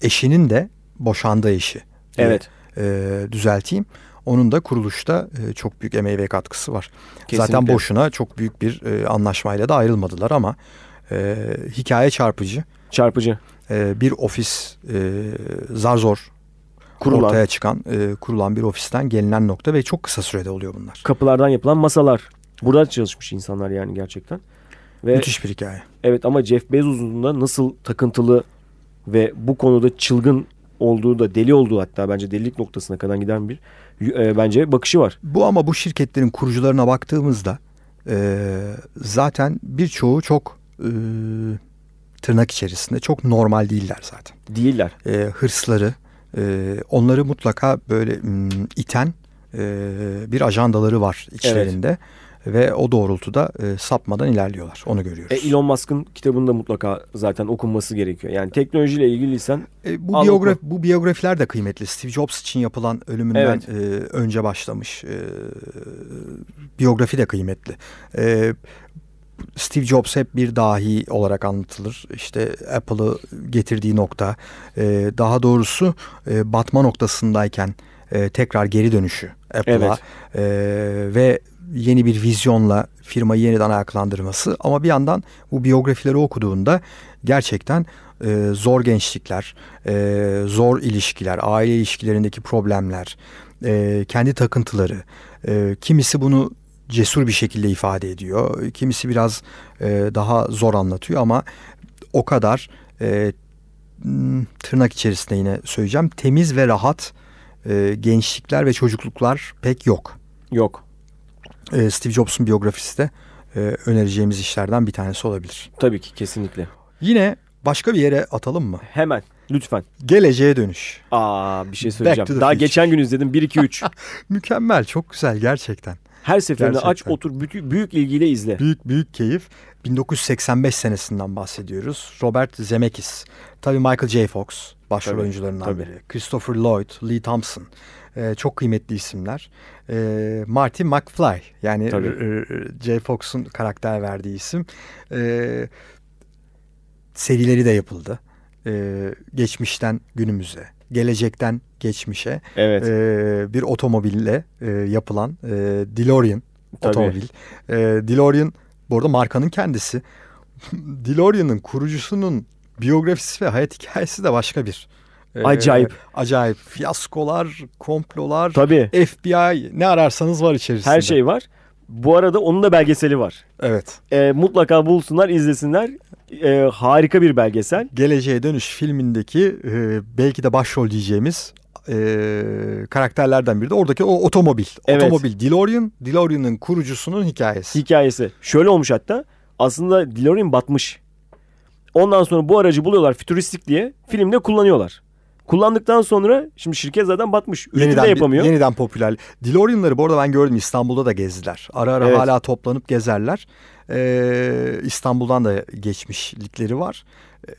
S3: eşinin de boşandığı eşi.
S2: Evet.
S3: E, düzelteyim. Onun da kuruluşta e, çok büyük emeği ve katkısı var. Zaten
S2: Kesinlikle.
S3: boşuna çok büyük bir e, anlaşmayla da ayrılmadılar ama e, hikaye çarpıcı.
S2: Çarpıcı.
S3: E, bir ofis e, zar zor
S2: Kurulan.
S3: ortaya çıkan, e, kurulan bir ofisten gelinen nokta ve çok kısa sürede oluyor bunlar.
S2: Kapılardan yapılan masalar. Burada çalışmış insanlar yani gerçekten. Ve
S3: Müthiş bir hikaye.
S2: evet ama Jeff Bezos'un da nasıl takıntılı ve bu konuda çılgın olduğu da deli olduğu hatta bence delilik noktasına kadar giden bir e, bence bakışı var.
S3: Bu ama bu şirketlerin kurucularına baktığımızda e, zaten birçoğu çok e, tırnak içerisinde çok normal değiller zaten.
S2: Değiller.
S3: E, hırsları e, onları mutlaka böyle m, iten e, bir ajandaları var içlerinde. Ve o doğrultuda e, sapmadan ilerliyorlar. Onu görüyoruz.
S2: E, Elon Musk'ın kitabında mutlaka zaten okunması gerekiyor. Yani teknolojiyle ilgiliysen
S3: E, bu
S2: Al
S3: biyograf
S2: oku.
S3: bu biyografiler de kıymetli. Steve Jobs için yapılan ölümünden
S2: Evet.
S3: e, önce başlamış e, biyografi de kıymetli. E, Steve Jobs hep bir dahi olarak anlatılır. İşte Apple'ı getirdiği nokta, e, daha doğrusu e, batma noktasındayken e, tekrar geri dönüşü Apple'a
S2: Evet.
S3: e, ve yeni bir vizyonla firmayı yeniden ayaklandırması. Ama bir yandan bu biyografileri okuduğunda gerçekten e, zor gençlikler, e, zor ilişkiler, aile ilişkilerindeki problemler, e, kendi takıntıları, e, kimisi bunu cesur bir şekilde ifade ediyor, kimisi biraz e, daha zor anlatıyor ama o kadar e, m, tırnak içerisinde yine söyleyeceğim temiz ve rahat e, gençlikler ve çocukluklar pek yok.
S2: yok.
S3: E, Steve Jobs'un biyografisi de e, önereceğimiz işlerden bir tanesi olabilir.
S2: Tabii ki kesinlikle.
S3: Yine başka bir yere atalım mı?
S2: Hemen lütfen.
S3: Geleceğe dönüş.
S2: Aa bir şey söyleyeceğim. Daha
S3: future.
S2: geçen gün izledim 1 2 3.
S3: Mükemmel, çok güzel gerçekten.
S2: Her seferinde aç
S3: Gerçekten.
S2: otur büyük, büyük ilgiyle izle.
S3: Büyük büyük keyif. 1985 senesinden bahsediyoruz. Robert Zemeckis. Tabii Michael J. Fox başrol
S2: Tabii,
S3: oyuncularından
S2: tabii.
S3: biri. Christopher Lloyd, Lee Thompson. Ee, çok kıymetli isimler. Ee, Marty McFly yani
S2: Tabii.
S3: r- r- J. Fox'un karakter verdiği isim. Ee, serileri de yapıldı. Ee, geçmişten günümüze, gelecekten geçmişe
S2: Evet.
S3: ee, bir otomobille e, yapılan e, DeLorean
S2: Tabii.
S3: otomobil. E, DeLorean bu arada markanın kendisi. *laughs* DeLorean'ın kurucusunun biyografisi ve hayat hikayesi de başka bir. e,
S2: Acayip.
S3: Acayip. Fiyaskolar, komplolar,
S2: Tabii.
S3: FBI ne ararsanız var içerisinde.
S2: Her şey var. Bu arada onun da belgeseli var.
S3: Evet.
S2: Ee, mutlaka bulsunlar, izlesinler. Ee, harika bir belgesel.
S3: Geleceğe Dönüş filmindeki e, belki de başrol diyeceğimiz e, karakterlerden biri de oradaki o otomobil.
S2: Evet.
S3: Otomobil DeLorean, DeLorean'ın kurucusunun hikayesi.
S2: Hikayesi. Şöyle olmuş hatta. Aslında DeLorean batmış. Ondan sonra bu aracı buluyorlar fütüristik diye filmde kullanıyorlar. Kullandıktan sonra şimdi şirket zaten batmış. Üretim de
S3: bir-
S2: yapamıyor.
S3: yeniden popüler. DeLorean'ları bu arada ben gördüm İstanbul'da da gezdiler. Ara ara
S2: Evet.
S3: hala toplanıp gezerler. Ee, İstanbul'dan da geçmişlikleri var. Ee,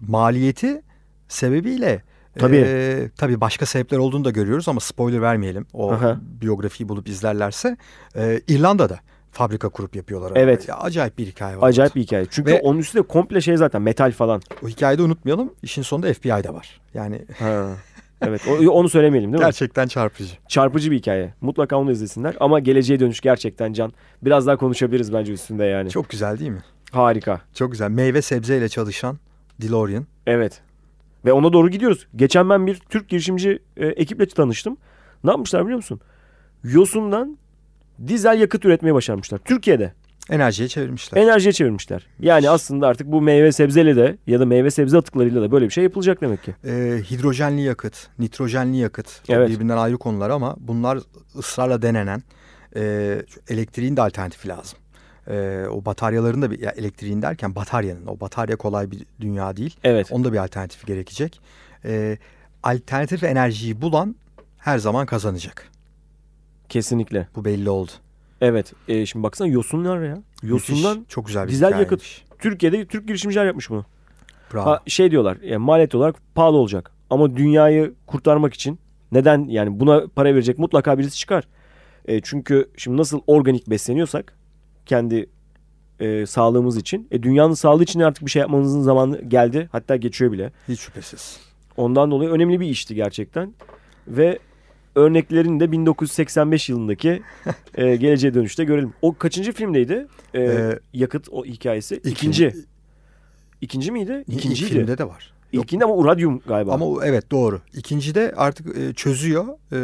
S3: maliyeti sebebiyle
S2: Tabii.
S3: ee, tabii başka sebepler olduğunu da görüyoruz ama spoiler vermeyelim. O
S2: Aha.
S3: biyografiyi bulup izlerlerse ee, İrlanda'da fabrika kurup yapıyorlar.
S2: Evet.
S3: Ya, acayip bir hikaye var.
S2: Acayip bir hikaye. Çünkü
S3: Ve-
S2: onun üstü de komple şey zaten metal falan.
S3: O hikayeyi de unutmayalım. İşin sonunda FBI de var. Yani
S2: Ha. *laughs* evet onu söylemeyelim değil mi?
S3: gerçekten çarpıcı.
S2: Çarpıcı bir hikaye. Mutlaka onu izlesinler. Ama geleceğe dönüş gerçekten can. Biraz daha konuşabiliriz bence üstünde yani.
S3: Çok güzel değil mi?
S2: Harika.
S3: Çok güzel. Meyve sebzeyle çalışan DeLorean.
S2: Evet. Ve ona doğru gidiyoruz. Geçen ben bir Türk girişimci e, ekiple tanıştım. Ne yapmışlar biliyor musun? Yosundan dizel yakıt üretmeye başarmışlar. Türkiye'de.
S3: Enerjiye çevirmişler.
S2: Enerjiye çevirmişler. Yani aslında artık bu meyve sebzeyle de ya da meyve sebze atıklarıyla da böyle bir şey yapılacak demek ki.
S3: Ee, hidrojenli yakıt, nitrojenli yakıt
S2: Evet.
S3: birbirinden ayrı konular ama bunlar ısrarla denenen e, elektriğin de alternatifi lazım. E, o bataryaların da bir, ya elektriğin derken bataryanın o batarya kolay bir dünya değil.
S2: Evet.
S3: Onun da bir alternatifi gerekecek. E, alternatif enerjiyi bulan her zaman kazanacak.
S2: Kesinlikle.
S3: Bu belli oldu.
S2: Evet. E, şimdi baksana yosunlar ya. Yosundan
S3: Müthiş, çok güzel bir
S2: dizel
S3: hikayeymiş.
S2: yakıt. Türkiye'de Türk girişimciler yapmış bunu.
S3: Bravo.
S2: Ha, şey diyorlar. Yani maliyet olarak pahalı olacak. Ama dünyayı kurtarmak için neden yani buna para verecek mutlaka birisi çıkar. E, çünkü şimdi nasıl organik besleniyorsak kendi e, sağlığımız için. E, dünyanın sağlığı için artık bir şey yapmanızın zamanı geldi. Hatta geçiyor bile.
S3: Hiç şüphesiz.
S2: Ondan dolayı önemli bir işti gerçekten. Ve örneklerini de 1985 yılındaki *laughs* e, Geleceğe Dönüş'te görelim. O kaçıncı filmdeydi? E,
S3: Ee,
S2: yakıt o hikayesi.
S3: ikinci.
S2: İkinci. İkinci miydi?
S3: İlk
S2: İkinciydi.
S3: filmde de var. Yok.
S2: İlkinde ama uradyum galiba.
S3: Ama evet doğru. İkincide artık e, çözüyor. e,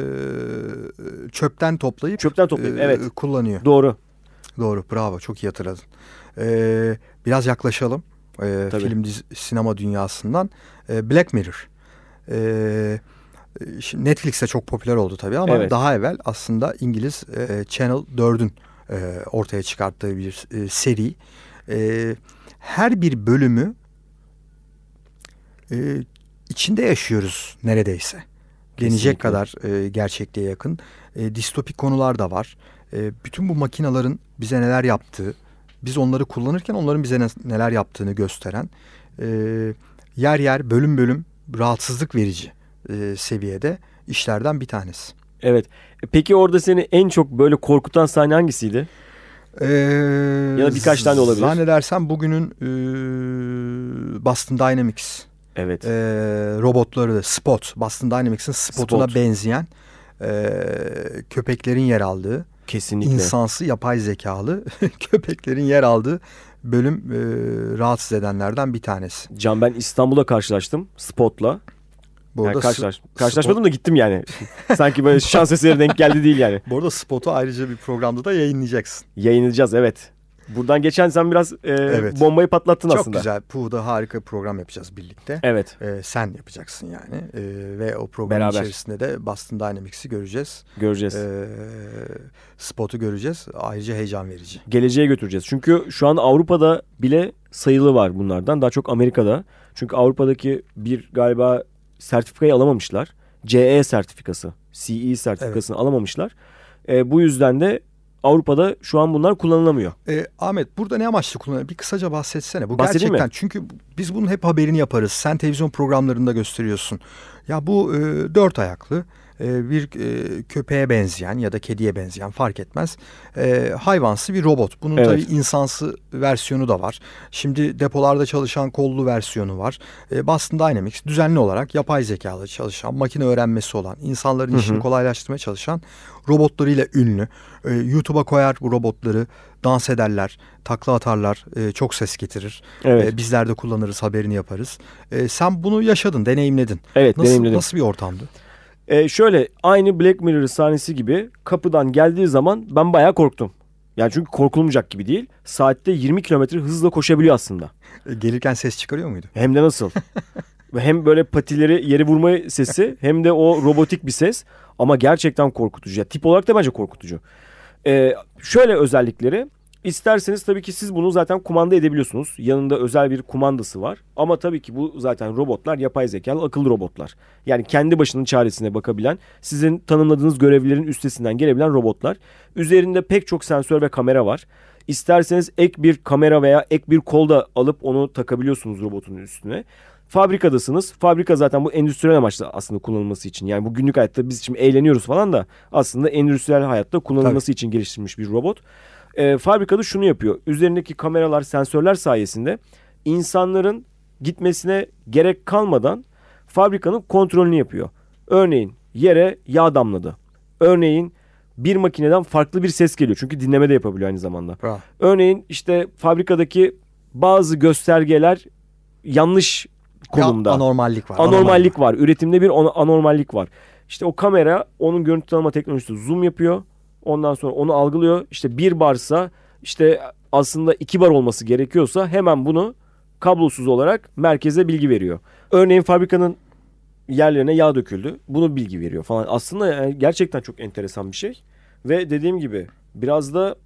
S3: çöpten toplayıp
S2: Çöpten toplayıp
S3: e,
S2: evet.
S3: kullanıyor.
S2: Doğru.
S3: Doğru bravo çok iyi hatırladın. Ee, biraz yaklaşalım
S2: Tabii.
S3: film dizi, sinema dünyasından. Ee, Black Mirror. Ee, şimdi Netflix'te çok popüler oldu tabii ama
S2: Evet.
S3: daha evvel aslında İngiliz e, Channel 4'ün e, ortaya çıkarttığı bir e, seri. E, her bir bölümü e, içinde yaşıyoruz neredeyse. Denecek kadar e, gerçekliğe yakın. E, distopik konular da var. E, bütün bu makinaların bize neler yaptığı, biz onları kullanırken onların bize ne- neler yaptığını gösteren e, yer yer bölüm bölüm rahatsızlık verici e, seviyede işlerden bir tanesi.
S2: Evet. E, Peki orada seni en çok böyle korkutan sahne hangisiydi?
S3: Ee,
S2: Ya da birkaç tane olabilir.
S3: Zannedersem bugünün e, Boston Dynamics
S2: Evet.
S3: e, robotları Spot, Boston Dynamics'in Spot'una
S2: Spot.
S3: benzeyen e, köpeklerin yer aldığı,
S2: Kesinlikle.
S3: insansı yapay zekalı *laughs* köpeklerin yer aldığı bölüm e, rahatsız edenlerden bir tanesi.
S2: Can ben İstanbul'da karşılaştım Spot'la.
S3: Bu
S2: Yani
S3: arada
S2: karşılaş,
S3: Spot-
S2: karşılaşmadım da gittim yani. *laughs* Sanki böyle şans eseri denk geldi değil yani.
S3: Bu arada Spot'u ayrıca bir programda da yayınlayacaksın.
S2: Yayınlayacağız evet. Buradan geçen sen biraz e,
S3: Evet.
S2: bombayı patlattın
S3: Çok
S2: aslında.
S3: güzel. Puh'da harika bir program yapacağız birlikte.
S2: Evet
S3: Ee, sen yapacaksın yani. Ee, ve o programın
S2: Beraber.
S3: içerisinde de Boston Dynamics'i göreceğiz.
S2: göreceğiz.
S3: Ee, Spot'u göreceğiz. Ayrıca heyecan verici.
S2: Geleceğe götüreceğiz. Çünkü şu an Avrupa'da bile sayılı var bunlardan. Daha çok Amerika'da. Çünkü Avrupa'daki bir galiba sertifikayı alamamışlar. CE sertifikası, CE sertifikasını alamamışlar. E, bu yüzden de Avrupa'da şu an bunlar kullanılamıyor.
S3: Ee, Ahmet burada ne amaçlı kullanılıyor? Bir kısaca bahsetsene. Bu
S2: Bahsedeyim
S3: gerçekten
S2: mi?
S3: çünkü biz bunun hep haberini yaparız. Sen televizyon programlarında gösteriyorsun. Ya bu e, dört ayaklı e, bir e, köpeğe benzeyen ya da kediye benzeyen fark etmez. E, hayvansı bir robot. Bunun
S2: Evet.
S3: tabii insansı versiyonu da var. Şimdi depolarda çalışan kollu versiyonu var. E, Boston Dynamics düzenli olarak yapay zekalı çalışan, makine öğrenmesi olan, insanların işini kolaylaştırmaya çalışan robotlarıyla ünlü. E, YouTube'a koyar bu robotları, dans ederler, takla atarlar, e, çok ses getirir.
S2: Evet.
S3: E, bizler de kullanırız, haberini yaparız. E, sen bunu yaşadın, deneyimledin.
S2: evet
S3: Nasıl,
S2: deneyimledim.
S3: nasıl bir ortamdı?
S2: E, şöyle aynı Black Mirror sahnesi gibi kapıdan geldiği zaman ben bayağı korktum. Yani çünkü korkulmayacak gibi değil. Saatte 20 kilometre hızla koşabiliyor aslında.
S3: E, gelirken ses çıkarıyor muydu?
S2: Hem de nasıl? *laughs* Hem böyle patileri yere vurma sesi hem de o robotik bir ses. Ama gerçekten korkutucu. Ya, tip olarak da bence korkutucu. Ee, şöyle özellikleri. İsterseniz tabii ki siz bunu zaten kumanda edebiliyorsunuz. Yanında özel bir kumandası var. Ama tabii ki bu zaten robotlar yapay zekalı akıllı robotlar. Yani kendi başının çaresine bakabilen, sizin tanımladığınız görevlerin üstesinden gelebilen robotlar. Üzerinde pek çok sensör ve kamera var. İsterseniz ek bir kamera veya ek bir kol da alıp onu takabiliyorsunuz robotun üstüne. Fabrikadasınız. Fabrika zaten bu endüstriyel amaçla aslında kullanılması için. Yani bu günlük hayatta biz şimdi eğleniyoruz falan da aslında endüstriyel hayatta kullanılması için geliştirilmiş bir robot. Ee, fabrikada şunu yapıyor. Üzerindeki kameralar, sensörler sayesinde insanların gitmesine gerek kalmadan fabrikanın kontrolünü yapıyor. Örneğin yere yağ damladı. Örneğin bir makineden farklı bir ses geliyor. Çünkü dinleme de yapabiliyor aynı zamanda.
S3: Bravo.
S2: Örneğin işte fabrikadaki bazı göstergeler yanlış konumda.
S3: Ya, anormallik var.
S2: anormallik var. Üretimde bir anormallik var. İşte o kamera onun görüntü tanıma teknolojisi zoom yapıyor. Ondan sonra onu algılıyor. İşte bir barsa işte aslında iki bar olması gerekiyorsa hemen bunu kablosuz olarak merkeze bilgi veriyor. Örneğin fabrikanın yerlerine yağ döküldü. Bunu bilgi veriyor falan. Aslında yani gerçekten çok enteresan bir şey. Ve dediğim gibi biraz da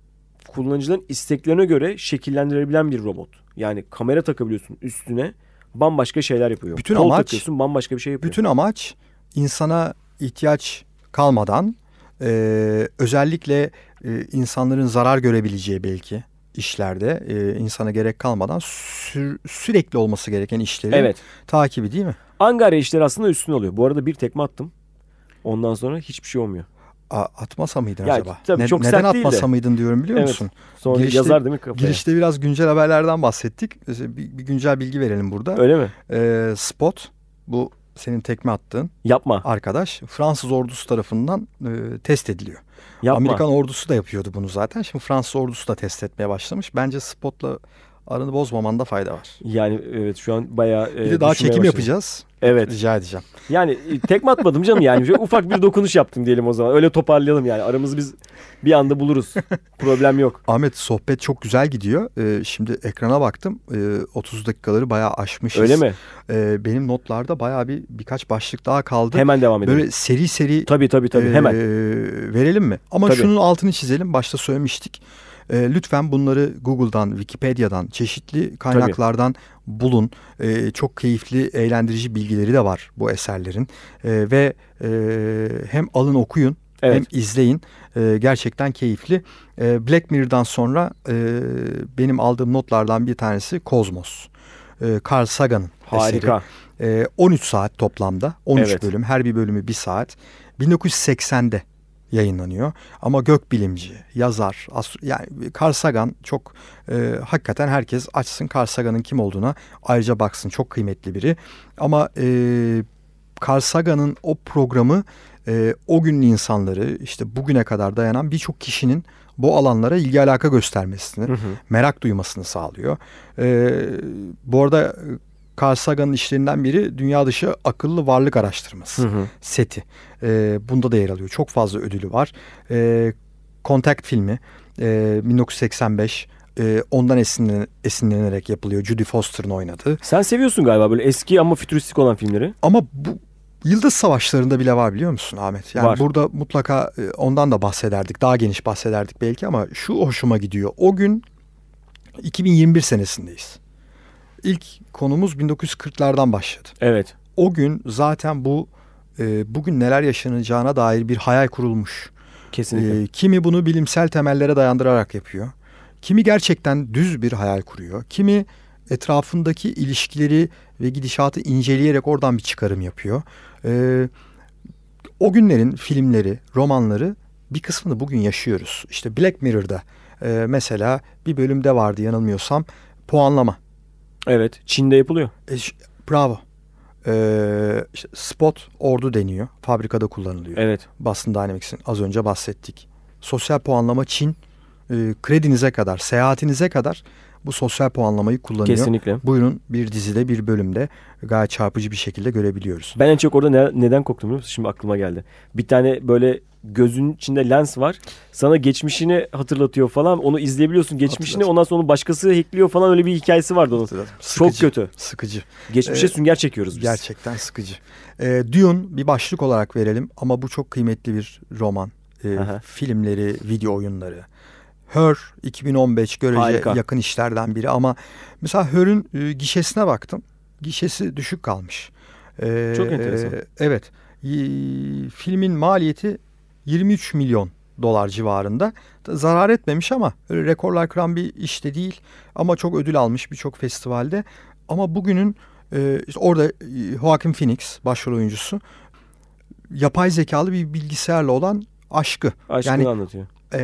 S2: kullanıcıların isteklerine göre şekillendirebilen bir robot. Yani kamera takabiliyorsun üstüne bambaşka şeyler yapıyor.
S3: Bütün
S2: Kol
S3: amaç-
S2: takıyorsun bambaşka bir şey yapıyor.
S3: Bütün amaç insana ihtiyaç kalmadan e, özellikle e, insanların zarar görebileceği belki işlerde e, insana gerek kalmadan sür- sürekli olması gereken işleri
S2: Evet.
S3: takibi değil mi?
S2: Angarya işleri aslında üstün oluyor. Bu arada bir tekme attım. Ondan sonra hiçbir şey olmuyor.
S3: A- atmasa mıydın
S2: Ya,
S3: acaba?
S2: tabii çok
S3: neden
S2: sert değil de.
S3: atmasa mıydın diyorum biliyor
S2: Evet.
S3: musun?
S2: Sonra
S3: Girişte-
S2: yazar değil mi kafaya?
S3: Girişte biraz güncel haberlerden bahsettik. Bir, bir güncel bilgi verelim burada.
S2: Öyle mi?
S3: Ee, Spot bu senin tekme attığın
S2: Yapma.
S3: arkadaş Fransız ordusu tarafından e, test ediliyor.
S2: Yapma.
S3: Amerikan ordusu da yapıyordu bunu zaten. Şimdi Fransız ordusu da test etmeye başlamış. Bence Spot'la aranı bozmamanda fayda var.
S2: Yani evet şu an bayağı e,
S3: Bir de daha çekim
S2: başladım.
S3: yapacağız.
S2: Evet.
S3: Rica edeceğim.
S2: Yani e, tekme atmadım canım yani. Ufak bir dokunuş yaptım diyelim o zaman. Öyle toparlayalım yani. Aramızı biz bir anda buluruz. Problem yok. *laughs*
S3: Ahmet sohbet çok güzel gidiyor. Ee, şimdi ekrana baktım. Ee, 30 dakikaları bayağı aşmışız.
S2: Öyle mi?
S3: Ee, benim notlarda bayağı bir birkaç başlık daha kaldı.
S2: Hemen devam edelim.
S3: Böyle seri seri
S2: Tabii tabii tabii.
S3: Ee,
S2: Hemen.
S3: verelim mi? Ama
S2: Tabii.
S3: şunun altını çizelim. Başta söylemiştik. Ee, lütfen bunları Google'dan, Wikipedia'dan, çeşitli kaynaklardan bulun. Ee, çok keyifli, eğlendirici bilgileri de var bu eserlerin. Ee, ve e, hem alın okuyun
S2: Evet.
S3: hem izleyin. Ee, gerçekten keyifli. Ee, Black Mirror'dan sonra e, benim aldığım notlardan bir tanesi Kozmos. Ee, Carl Sagan'ın eseri.
S2: Harika.
S3: Ee, 13 saat toplamda. 13
S2: Evet.
S3: bölüm. Her bir bölümü bir saat. 1980'de yayınlanıyor. Ama gökbilimci, yazar, yani Carl Sagan çok e, hakikaten herkes açsın Carl Sagan'ın kim olduğuna ayrıca baksın. Çok kıymetli biri. Ama e, Carl Sagan'ın o programı e, o günün insanları işte bugüne kadar dayanan birçok kişinin bu alanlara ilgi alaka göstermesini,
S2: Hı hı.
S3: merak duymasını sağlıyor. Ee, bu arada e, Carl Sagan'ın işlerinden biri dünya dışı akıllı varlık araştırması
S2: Hı hı.
S3: seti. Ee, bunda da yer alıyor. Çok fazla ödülü var. Ee, Contact filmi e, 1985 e, ondan esinlen, esinlenerek yapılıyor. Judy Foster'ın oynadığı.
S2: Sen seviyorsun galiba böyle eski ama fütüristik olan filmleri.
S3: Ama bu Yıldız Savaşları'nda bile var biliyor musun Ahmet? Yani
S2: Var.
S3: burada mutlaka e, ondan da bahsederdik. Daha geniş bahsederdik belki ama şu hoşuma gidiyor. O gün 2021 senesindeyiz. İlk konumuz 1940'lardan başladı.
S2: Evet.
S3: O gün zaten bu e, bugün neler yaşanacağına dair bir hayal kurulmuş.
S2: Kesinlikle.
S3: E, kimi bunu bilimsel temellere dayandırarak yapıyor. Kimi gerçekten düz bir hayal kuruyor. Kimi etrafındaki ilişkileri ve gidişatı inceleyerek oradan bir çıkarım yapıyor. E, o günlerin filmleri, romanları bir kısmını bugün yaşıyoruz. İşte Black Mirror'da e, mesela bir bölümde vardı yanılmıyorsam puanlama.
S2: Evet. Çin'de yapılıyor.
S3: E, bravo. E, işte spot ordu deniyor. Fabrikada kullanılıyor.
S2: Evet.
S3: Boston Dynamics'in az önce bahsettik. Sosyal puanlama Çin e, kredinize kadar, seyahatinize kadar bu sosyal puanlamayı kullanıyor.
S2: Kesinlikle.
S3: Buyurun bir dizide bir bölümde gayet çarpıcı bir şekilde görebiliyoruz.
S2: Ben en çok orada ne- neden korktum biliyor musun? Şimdi aklıma geldi. Bir tane böyle gözün içinde lens var. Sana geçmişini hatırlatıyor falan. Onu izleyebiliyorsun geçmişini.
S3: Hatırladım.
S2: Ondan sonra onu başkası hackliyor falan öyle bir hikayesi vardı onun. Çok
S3: Sıkıcı,
S2: kötü.
S3: Sıkıcı.
S2: Geçmişe
S3: Ee,
S2: sünger çekiyoruz biz.
S3: Gerçekten sıkıcı. E, Dune bir başlık olarak verelim ama bu çok kıymetli bir roman. E,
S2: Aha.
S3: filmleri, video oyunları. Her 2015 görece
S2: Harika.
S3: yakın işlerden biri ama mesela Her'ün e, gişesine baktım. Gişesi düşük kalmış. E,
S2: Çok enteresan.
S3: Evet. Y- filmin maliyeti 23 milyon dolar civarında. Da Zarar etmemiş ama öyle rekorlar kıran bir işte değil. Ama çok ödül almış birçok festivalde. Ama bugünün e, işte orada e, Joaquin Phoenix başrol oyuncusu yapay zekalı bir bilgisayarla olan aşkı.
S2: Aşkını
S3: yani
S2: anlatıyor.
S3: e,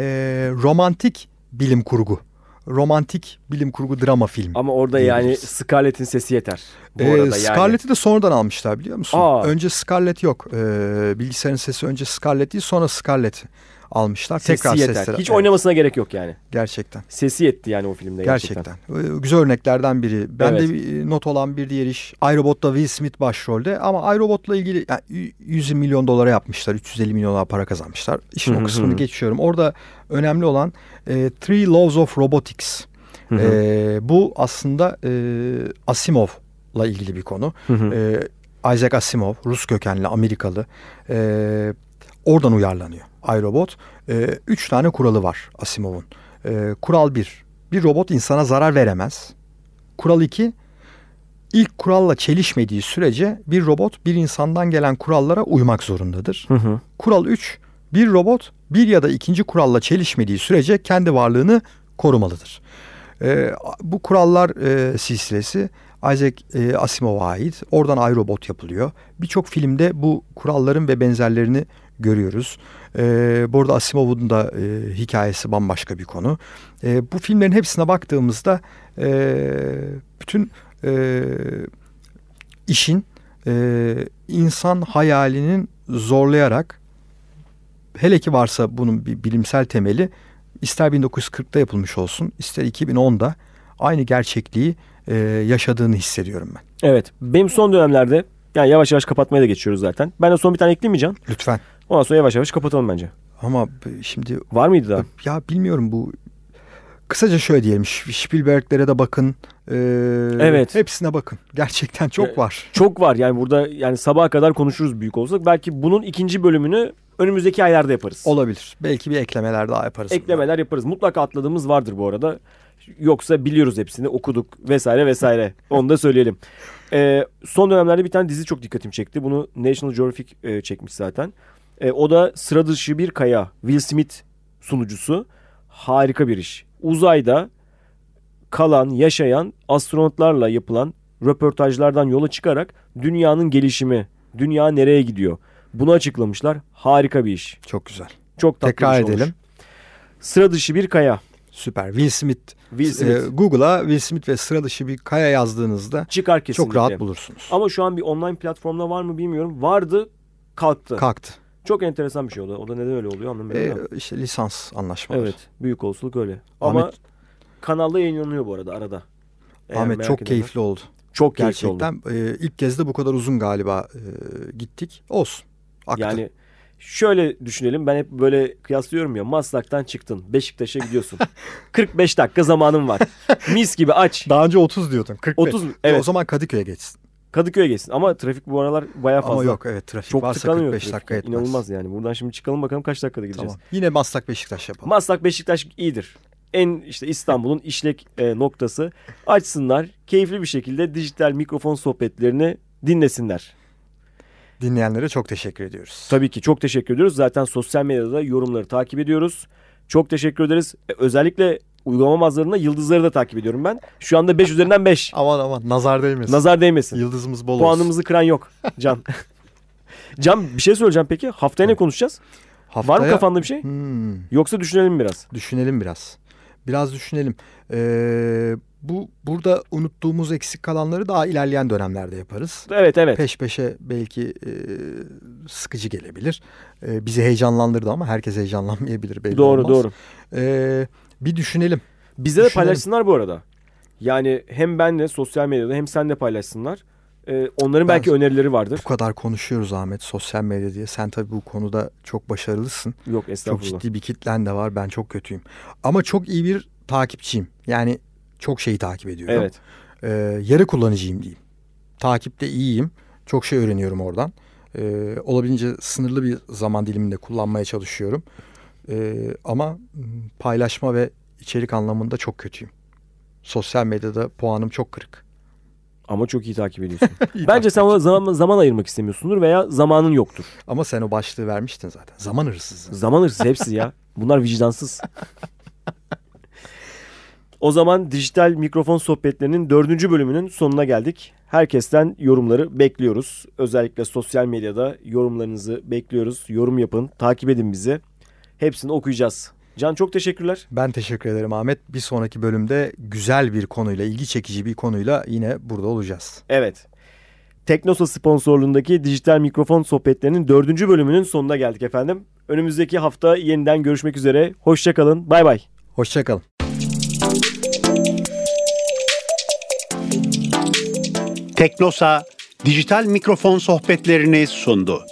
S3: romantik bilim kurgu. Romantik bilim kurgu drama filmi.
S2: Ama orada yani. Scarlett'in sesi yeter. Bu
S3: Ee,
S2: arada yani.
S3: Scarlett'i de sonradan almışlar biliyor musun?
S2: Aa.
S3: Önce Scarlett yok. Ee, bilgisayarın sesi önce Scarlett değil sonra Scarlett'i almışlar.
S2: Sesi
S3: Tekrar
S2: yeter.
S3: sesleri.
S2: Hiç
S3: Evet,
S2: oynamasına gerek yok yani.
S3: Gerçekten.
S2: Sesi yetti yani o filmde gerçekten.
S3: Gerçekten. Ee, Güzel örneklerden biri. Ben
S2: Evet.
S3: de not olan bir diğer iş. iRobot'ta Will Smith başrolde ama iRobot'la ilgili yani y- 100 milyon dolara yapmışlar. 350 milyon dolar para kazanmışlar. İşin o kısmını geçiyorum. Orada önemli olan e, Three Laws of Robotics.
S2: Hı hı.
S3: E, bu aslında e, Asimov'la ilgili bir konu.
S2: Hı hı.
S3: Ee, Isaac Asimov, Rus kökenli Amerikalı. Ee, oradan uyarlanıyor iRobot. Ee, üç tane kuralı var Asimov'un. Ee, kural bir, bir robot insana zarar veremez. Kural iki, ilk kuralla çelişmediği sürece bir robot bir insandan gelen kurallara uymak zorundadır.
S2: Hı hı.
S3: Kural 3. Bir robot bir ya da ikinci kuralla çelişmediği sürece kendi varlığını korumalıdır. E, bu kurallar e, silsilesi Isaac e, Asimov'a ait. Oradan iRobot yapılıyor. Birçok filmde bu kuralların ve benzerlerini görüyoruz. E, bu arada Asimov'un da e, hikayesi bambaşka bir konu. E, bu filmlerin hepsine baktığımızda e, bütün e, işin e, insan hayalinin zorlayarak hele ki varsa bunun bir bilimsel temeli ister 1940'da yapılmış olsun ister 2010'da aynı gerçekliği e, yaşadığını hissediyorum ben.
S2: Evet. Benim son dönemlerde yani yavaş yavaş kapatmaya da geçiyoruz zaten. Ben de son bir tane ekleyeyim mi Can?
S3: Lütfen.
S2: Ondan sonra yavaş yavaş kapatalım bence.
S3: Ama şimdi
S2: Var mıydı daha?
S3: ya bilmiyorum bu kısaca şöyle diyelim Spielberg'lere de bakın. e,
S2: Evet.
S3: Hepsine bakın. Gerçekten çok var.
S2: Çok var yani burada yani sabaha kadar konuşuruz büyük olsak. Belki bunun ikinci bölümünü önümüzdeki aylarda yaparız.
S3: Olabilir. Belki bir eklemeler daha yaparız.
S2: Eklemeler yaparız. Mutlaka atladığımız vardır bu arada. Yoksa biliyoruz hepsini okuduk vesaire vesaire. *laughs* Onu da söyleyelim. Ee, son dönemlerde bir tane dizi çok dikkatimi çekti. Bunu National Geographic e, çekmiş zaten. E, o da sıra dışı bir kaya. Will Smith sunucusu. Harika bir iş. Uzayda kalan, yaşayan astronotlarla yapılan röportajlardan yola çıkarak dünyanın gelişimi, dünya nereye gidiyor? Bunu açıklamışlar. Harika bir iş.
S3: Çok güzel.
S2: Çok tatlı
S3: Tekrar
S2: iş olmuş.
S3: edelim.
S2: Sıra dışı bir kaya.
S3: Süper. Will Smith.
S2: Will Smith.
S3: e, Google'a Will Smith ve sıra dışı bir kaya yazdığınızda
S2: Çıkar kesinlikle.
S3: çok rahat bulursunuz.
S2: Ama şu an bir online platformda var mı bilmiyorum. Vardı kalktı.
S3: Kalktı.
S2: Çok enteresan bir şey o da. O da neden öyle oluyor anlamıyorum.
S3: E, işte lisans anlaşmaları.
S2: evet. Büyük olasılık öyle. Ama
S3: Ahmet,
S2: kanalda yayınlanıyor bu arada arada. Eğer
S3: Ahmet çok
S2: edenler.
S3: keyifli oldu.
S2: Çok keyifli oldu.
S3: Gerçekten e, ilk kez de bu kadar uzun galiba e, gittik. Olsun. Aktı.
S2: Yani şöyle düşünelim. Ben hep böyle kıyaslıyorum ya. Maslak'tan çıktın. Beşiktaş'a gidiyorsun. *laughs* 45 dakika zamanın var. Mis gibi aç.
S3: Daha önce 30 diyordun. 45.
S2: 30
S3: E,
S2: evet.
S3: O zaman Kadıköy'e geçsin.
S2: Kadıköy'e geçsin. Ama trafik bu aralar bayağı fazla.
S3: Ama yok evet trafik
S2: Çok
S3: varsa
S2: tıkanıyor
S3: 45
S2: trafik.
S3: dakika etmez.
S2: İnanılmaz yani. Buradan şimdi çıkalım bakalım kaç dakikada gideceğiz.
S3: Tamam. Yine Maslak Beşiktaş yapalım.
S2: Maslak Beşiktaş iyidir. En işte İstanbul'un işlek e, noktası. Açsınlar. Keyifli bir şekilde dijital mikrofon sohbetlerini dinlesinler.
S3: Dinleyenlere çok teşekkür ediyoruz.
S2: Tabii ki çok teşekkür ediyoruz. Zaten sosyal medyada yorumları takip ediyoruz. Çok teşekkür ederiz. E, özellikle uygulama bazılarında yıldızları da takip ediyorum ben. Şu anda 5 üzerinden 5.
S3: Aman aman nazar değmesin.
S2: Nazar değmesin.
S3: Yıldızımız bol olsun.
S2: Puanımızı kıran yok. Can. *laughs* Can bir şey söyleyeceğim peki. Haftaya ne konuşacağız? Var mı
S3: Haftaya-
S2: kafanda bir şey?
S3: Hmm,
S2: Yoksa düşünelim biraz.
S3: düşünelim biraz. Biraz düşünelim. Ee, bu burada unuttuğumuz eksik kalanları daha ilerleyen dönemlerde yaparız.
S2: Evet evet.
S3: Peş peşe belki e, sıkıcı gelebilir. E, bizi heyecanlandırdı ama herkes heyecanlanmayabilir belli
S2: doğru
S3: olmaz.
S2: doğru.
S3: E, bir düşünelim.
S2: Bize de
S3: Düşünelim.
S2: paylaşsınlar bu arada. Yani hem benle sosyal medyada hem sen de paylaşsınlar. Ee, onların belki
S3: Ben-
S2: önerileri vardır.
S3: Bu kadar konuşuyoruz Ahmet sosyal medya diye. Sen tabii bu konuda çok başarılısın.
S2: Yok
S3: Çok
S2: estağfurullah.
S3: ciddi bir kitlen de var. Ben çok kötüyüm. Ama çok iyi bir takipçiyim. Yani çok şeyi takip ediyorum.
S2: Evet.
S3: Ee, yarı kullanıcıyım diyeyim. Takipte iyiyim. Çok şey öğreniyorum oradan. Ee, olabildiğince sınırlı bir zaman diliminde kullanmaya çalışıyorum. Ee, ama paylaşma ve içerik anlamında çok kötüyüm. Sosyal medyada puanım çok kırık.
S2: Ama çok iyi takip ediyorsun. *laughs*
S3: İyi
S2: Bence sen ona zaman, zaman ayırmak istemiyorsundur veya zamanın yoktur.
S3: Ama sen o başlığı vermiştin zaten. Zaman hırsızı.
S2: Zaman hırsız hepsi ya. Bunlar vicdansız. O zaman dijital mikrofon sohbetlerinin dördüncü bölümünün sonuna geldik. Herkesten yorumları bekliyoruz. Özellikle sosyal medyada yorumlarınızı bekliyoruz. Yorum yapın, takip edin bizi. Hepsini okuyacağız. Can çok teşekkürler.
S3: Ben teşekkür ederim Ahmet. Bir sonraki bölümde güzel bir konuyla, ilgi çekici bir konuyla yine burada olacağız.
S2: Evet. Teknosa sponsorluğundaki dijital mikrofon sohbetlerinin dördüncü bölümünün sonuna geldik efendim. Önümüzdeki hafta yeniden görüşmek üzere. Hoşçakalın. Bay bay.
S3: Hoşçakalın.
S1: Teknosa dijital mikrofon sohbetlerini sundu.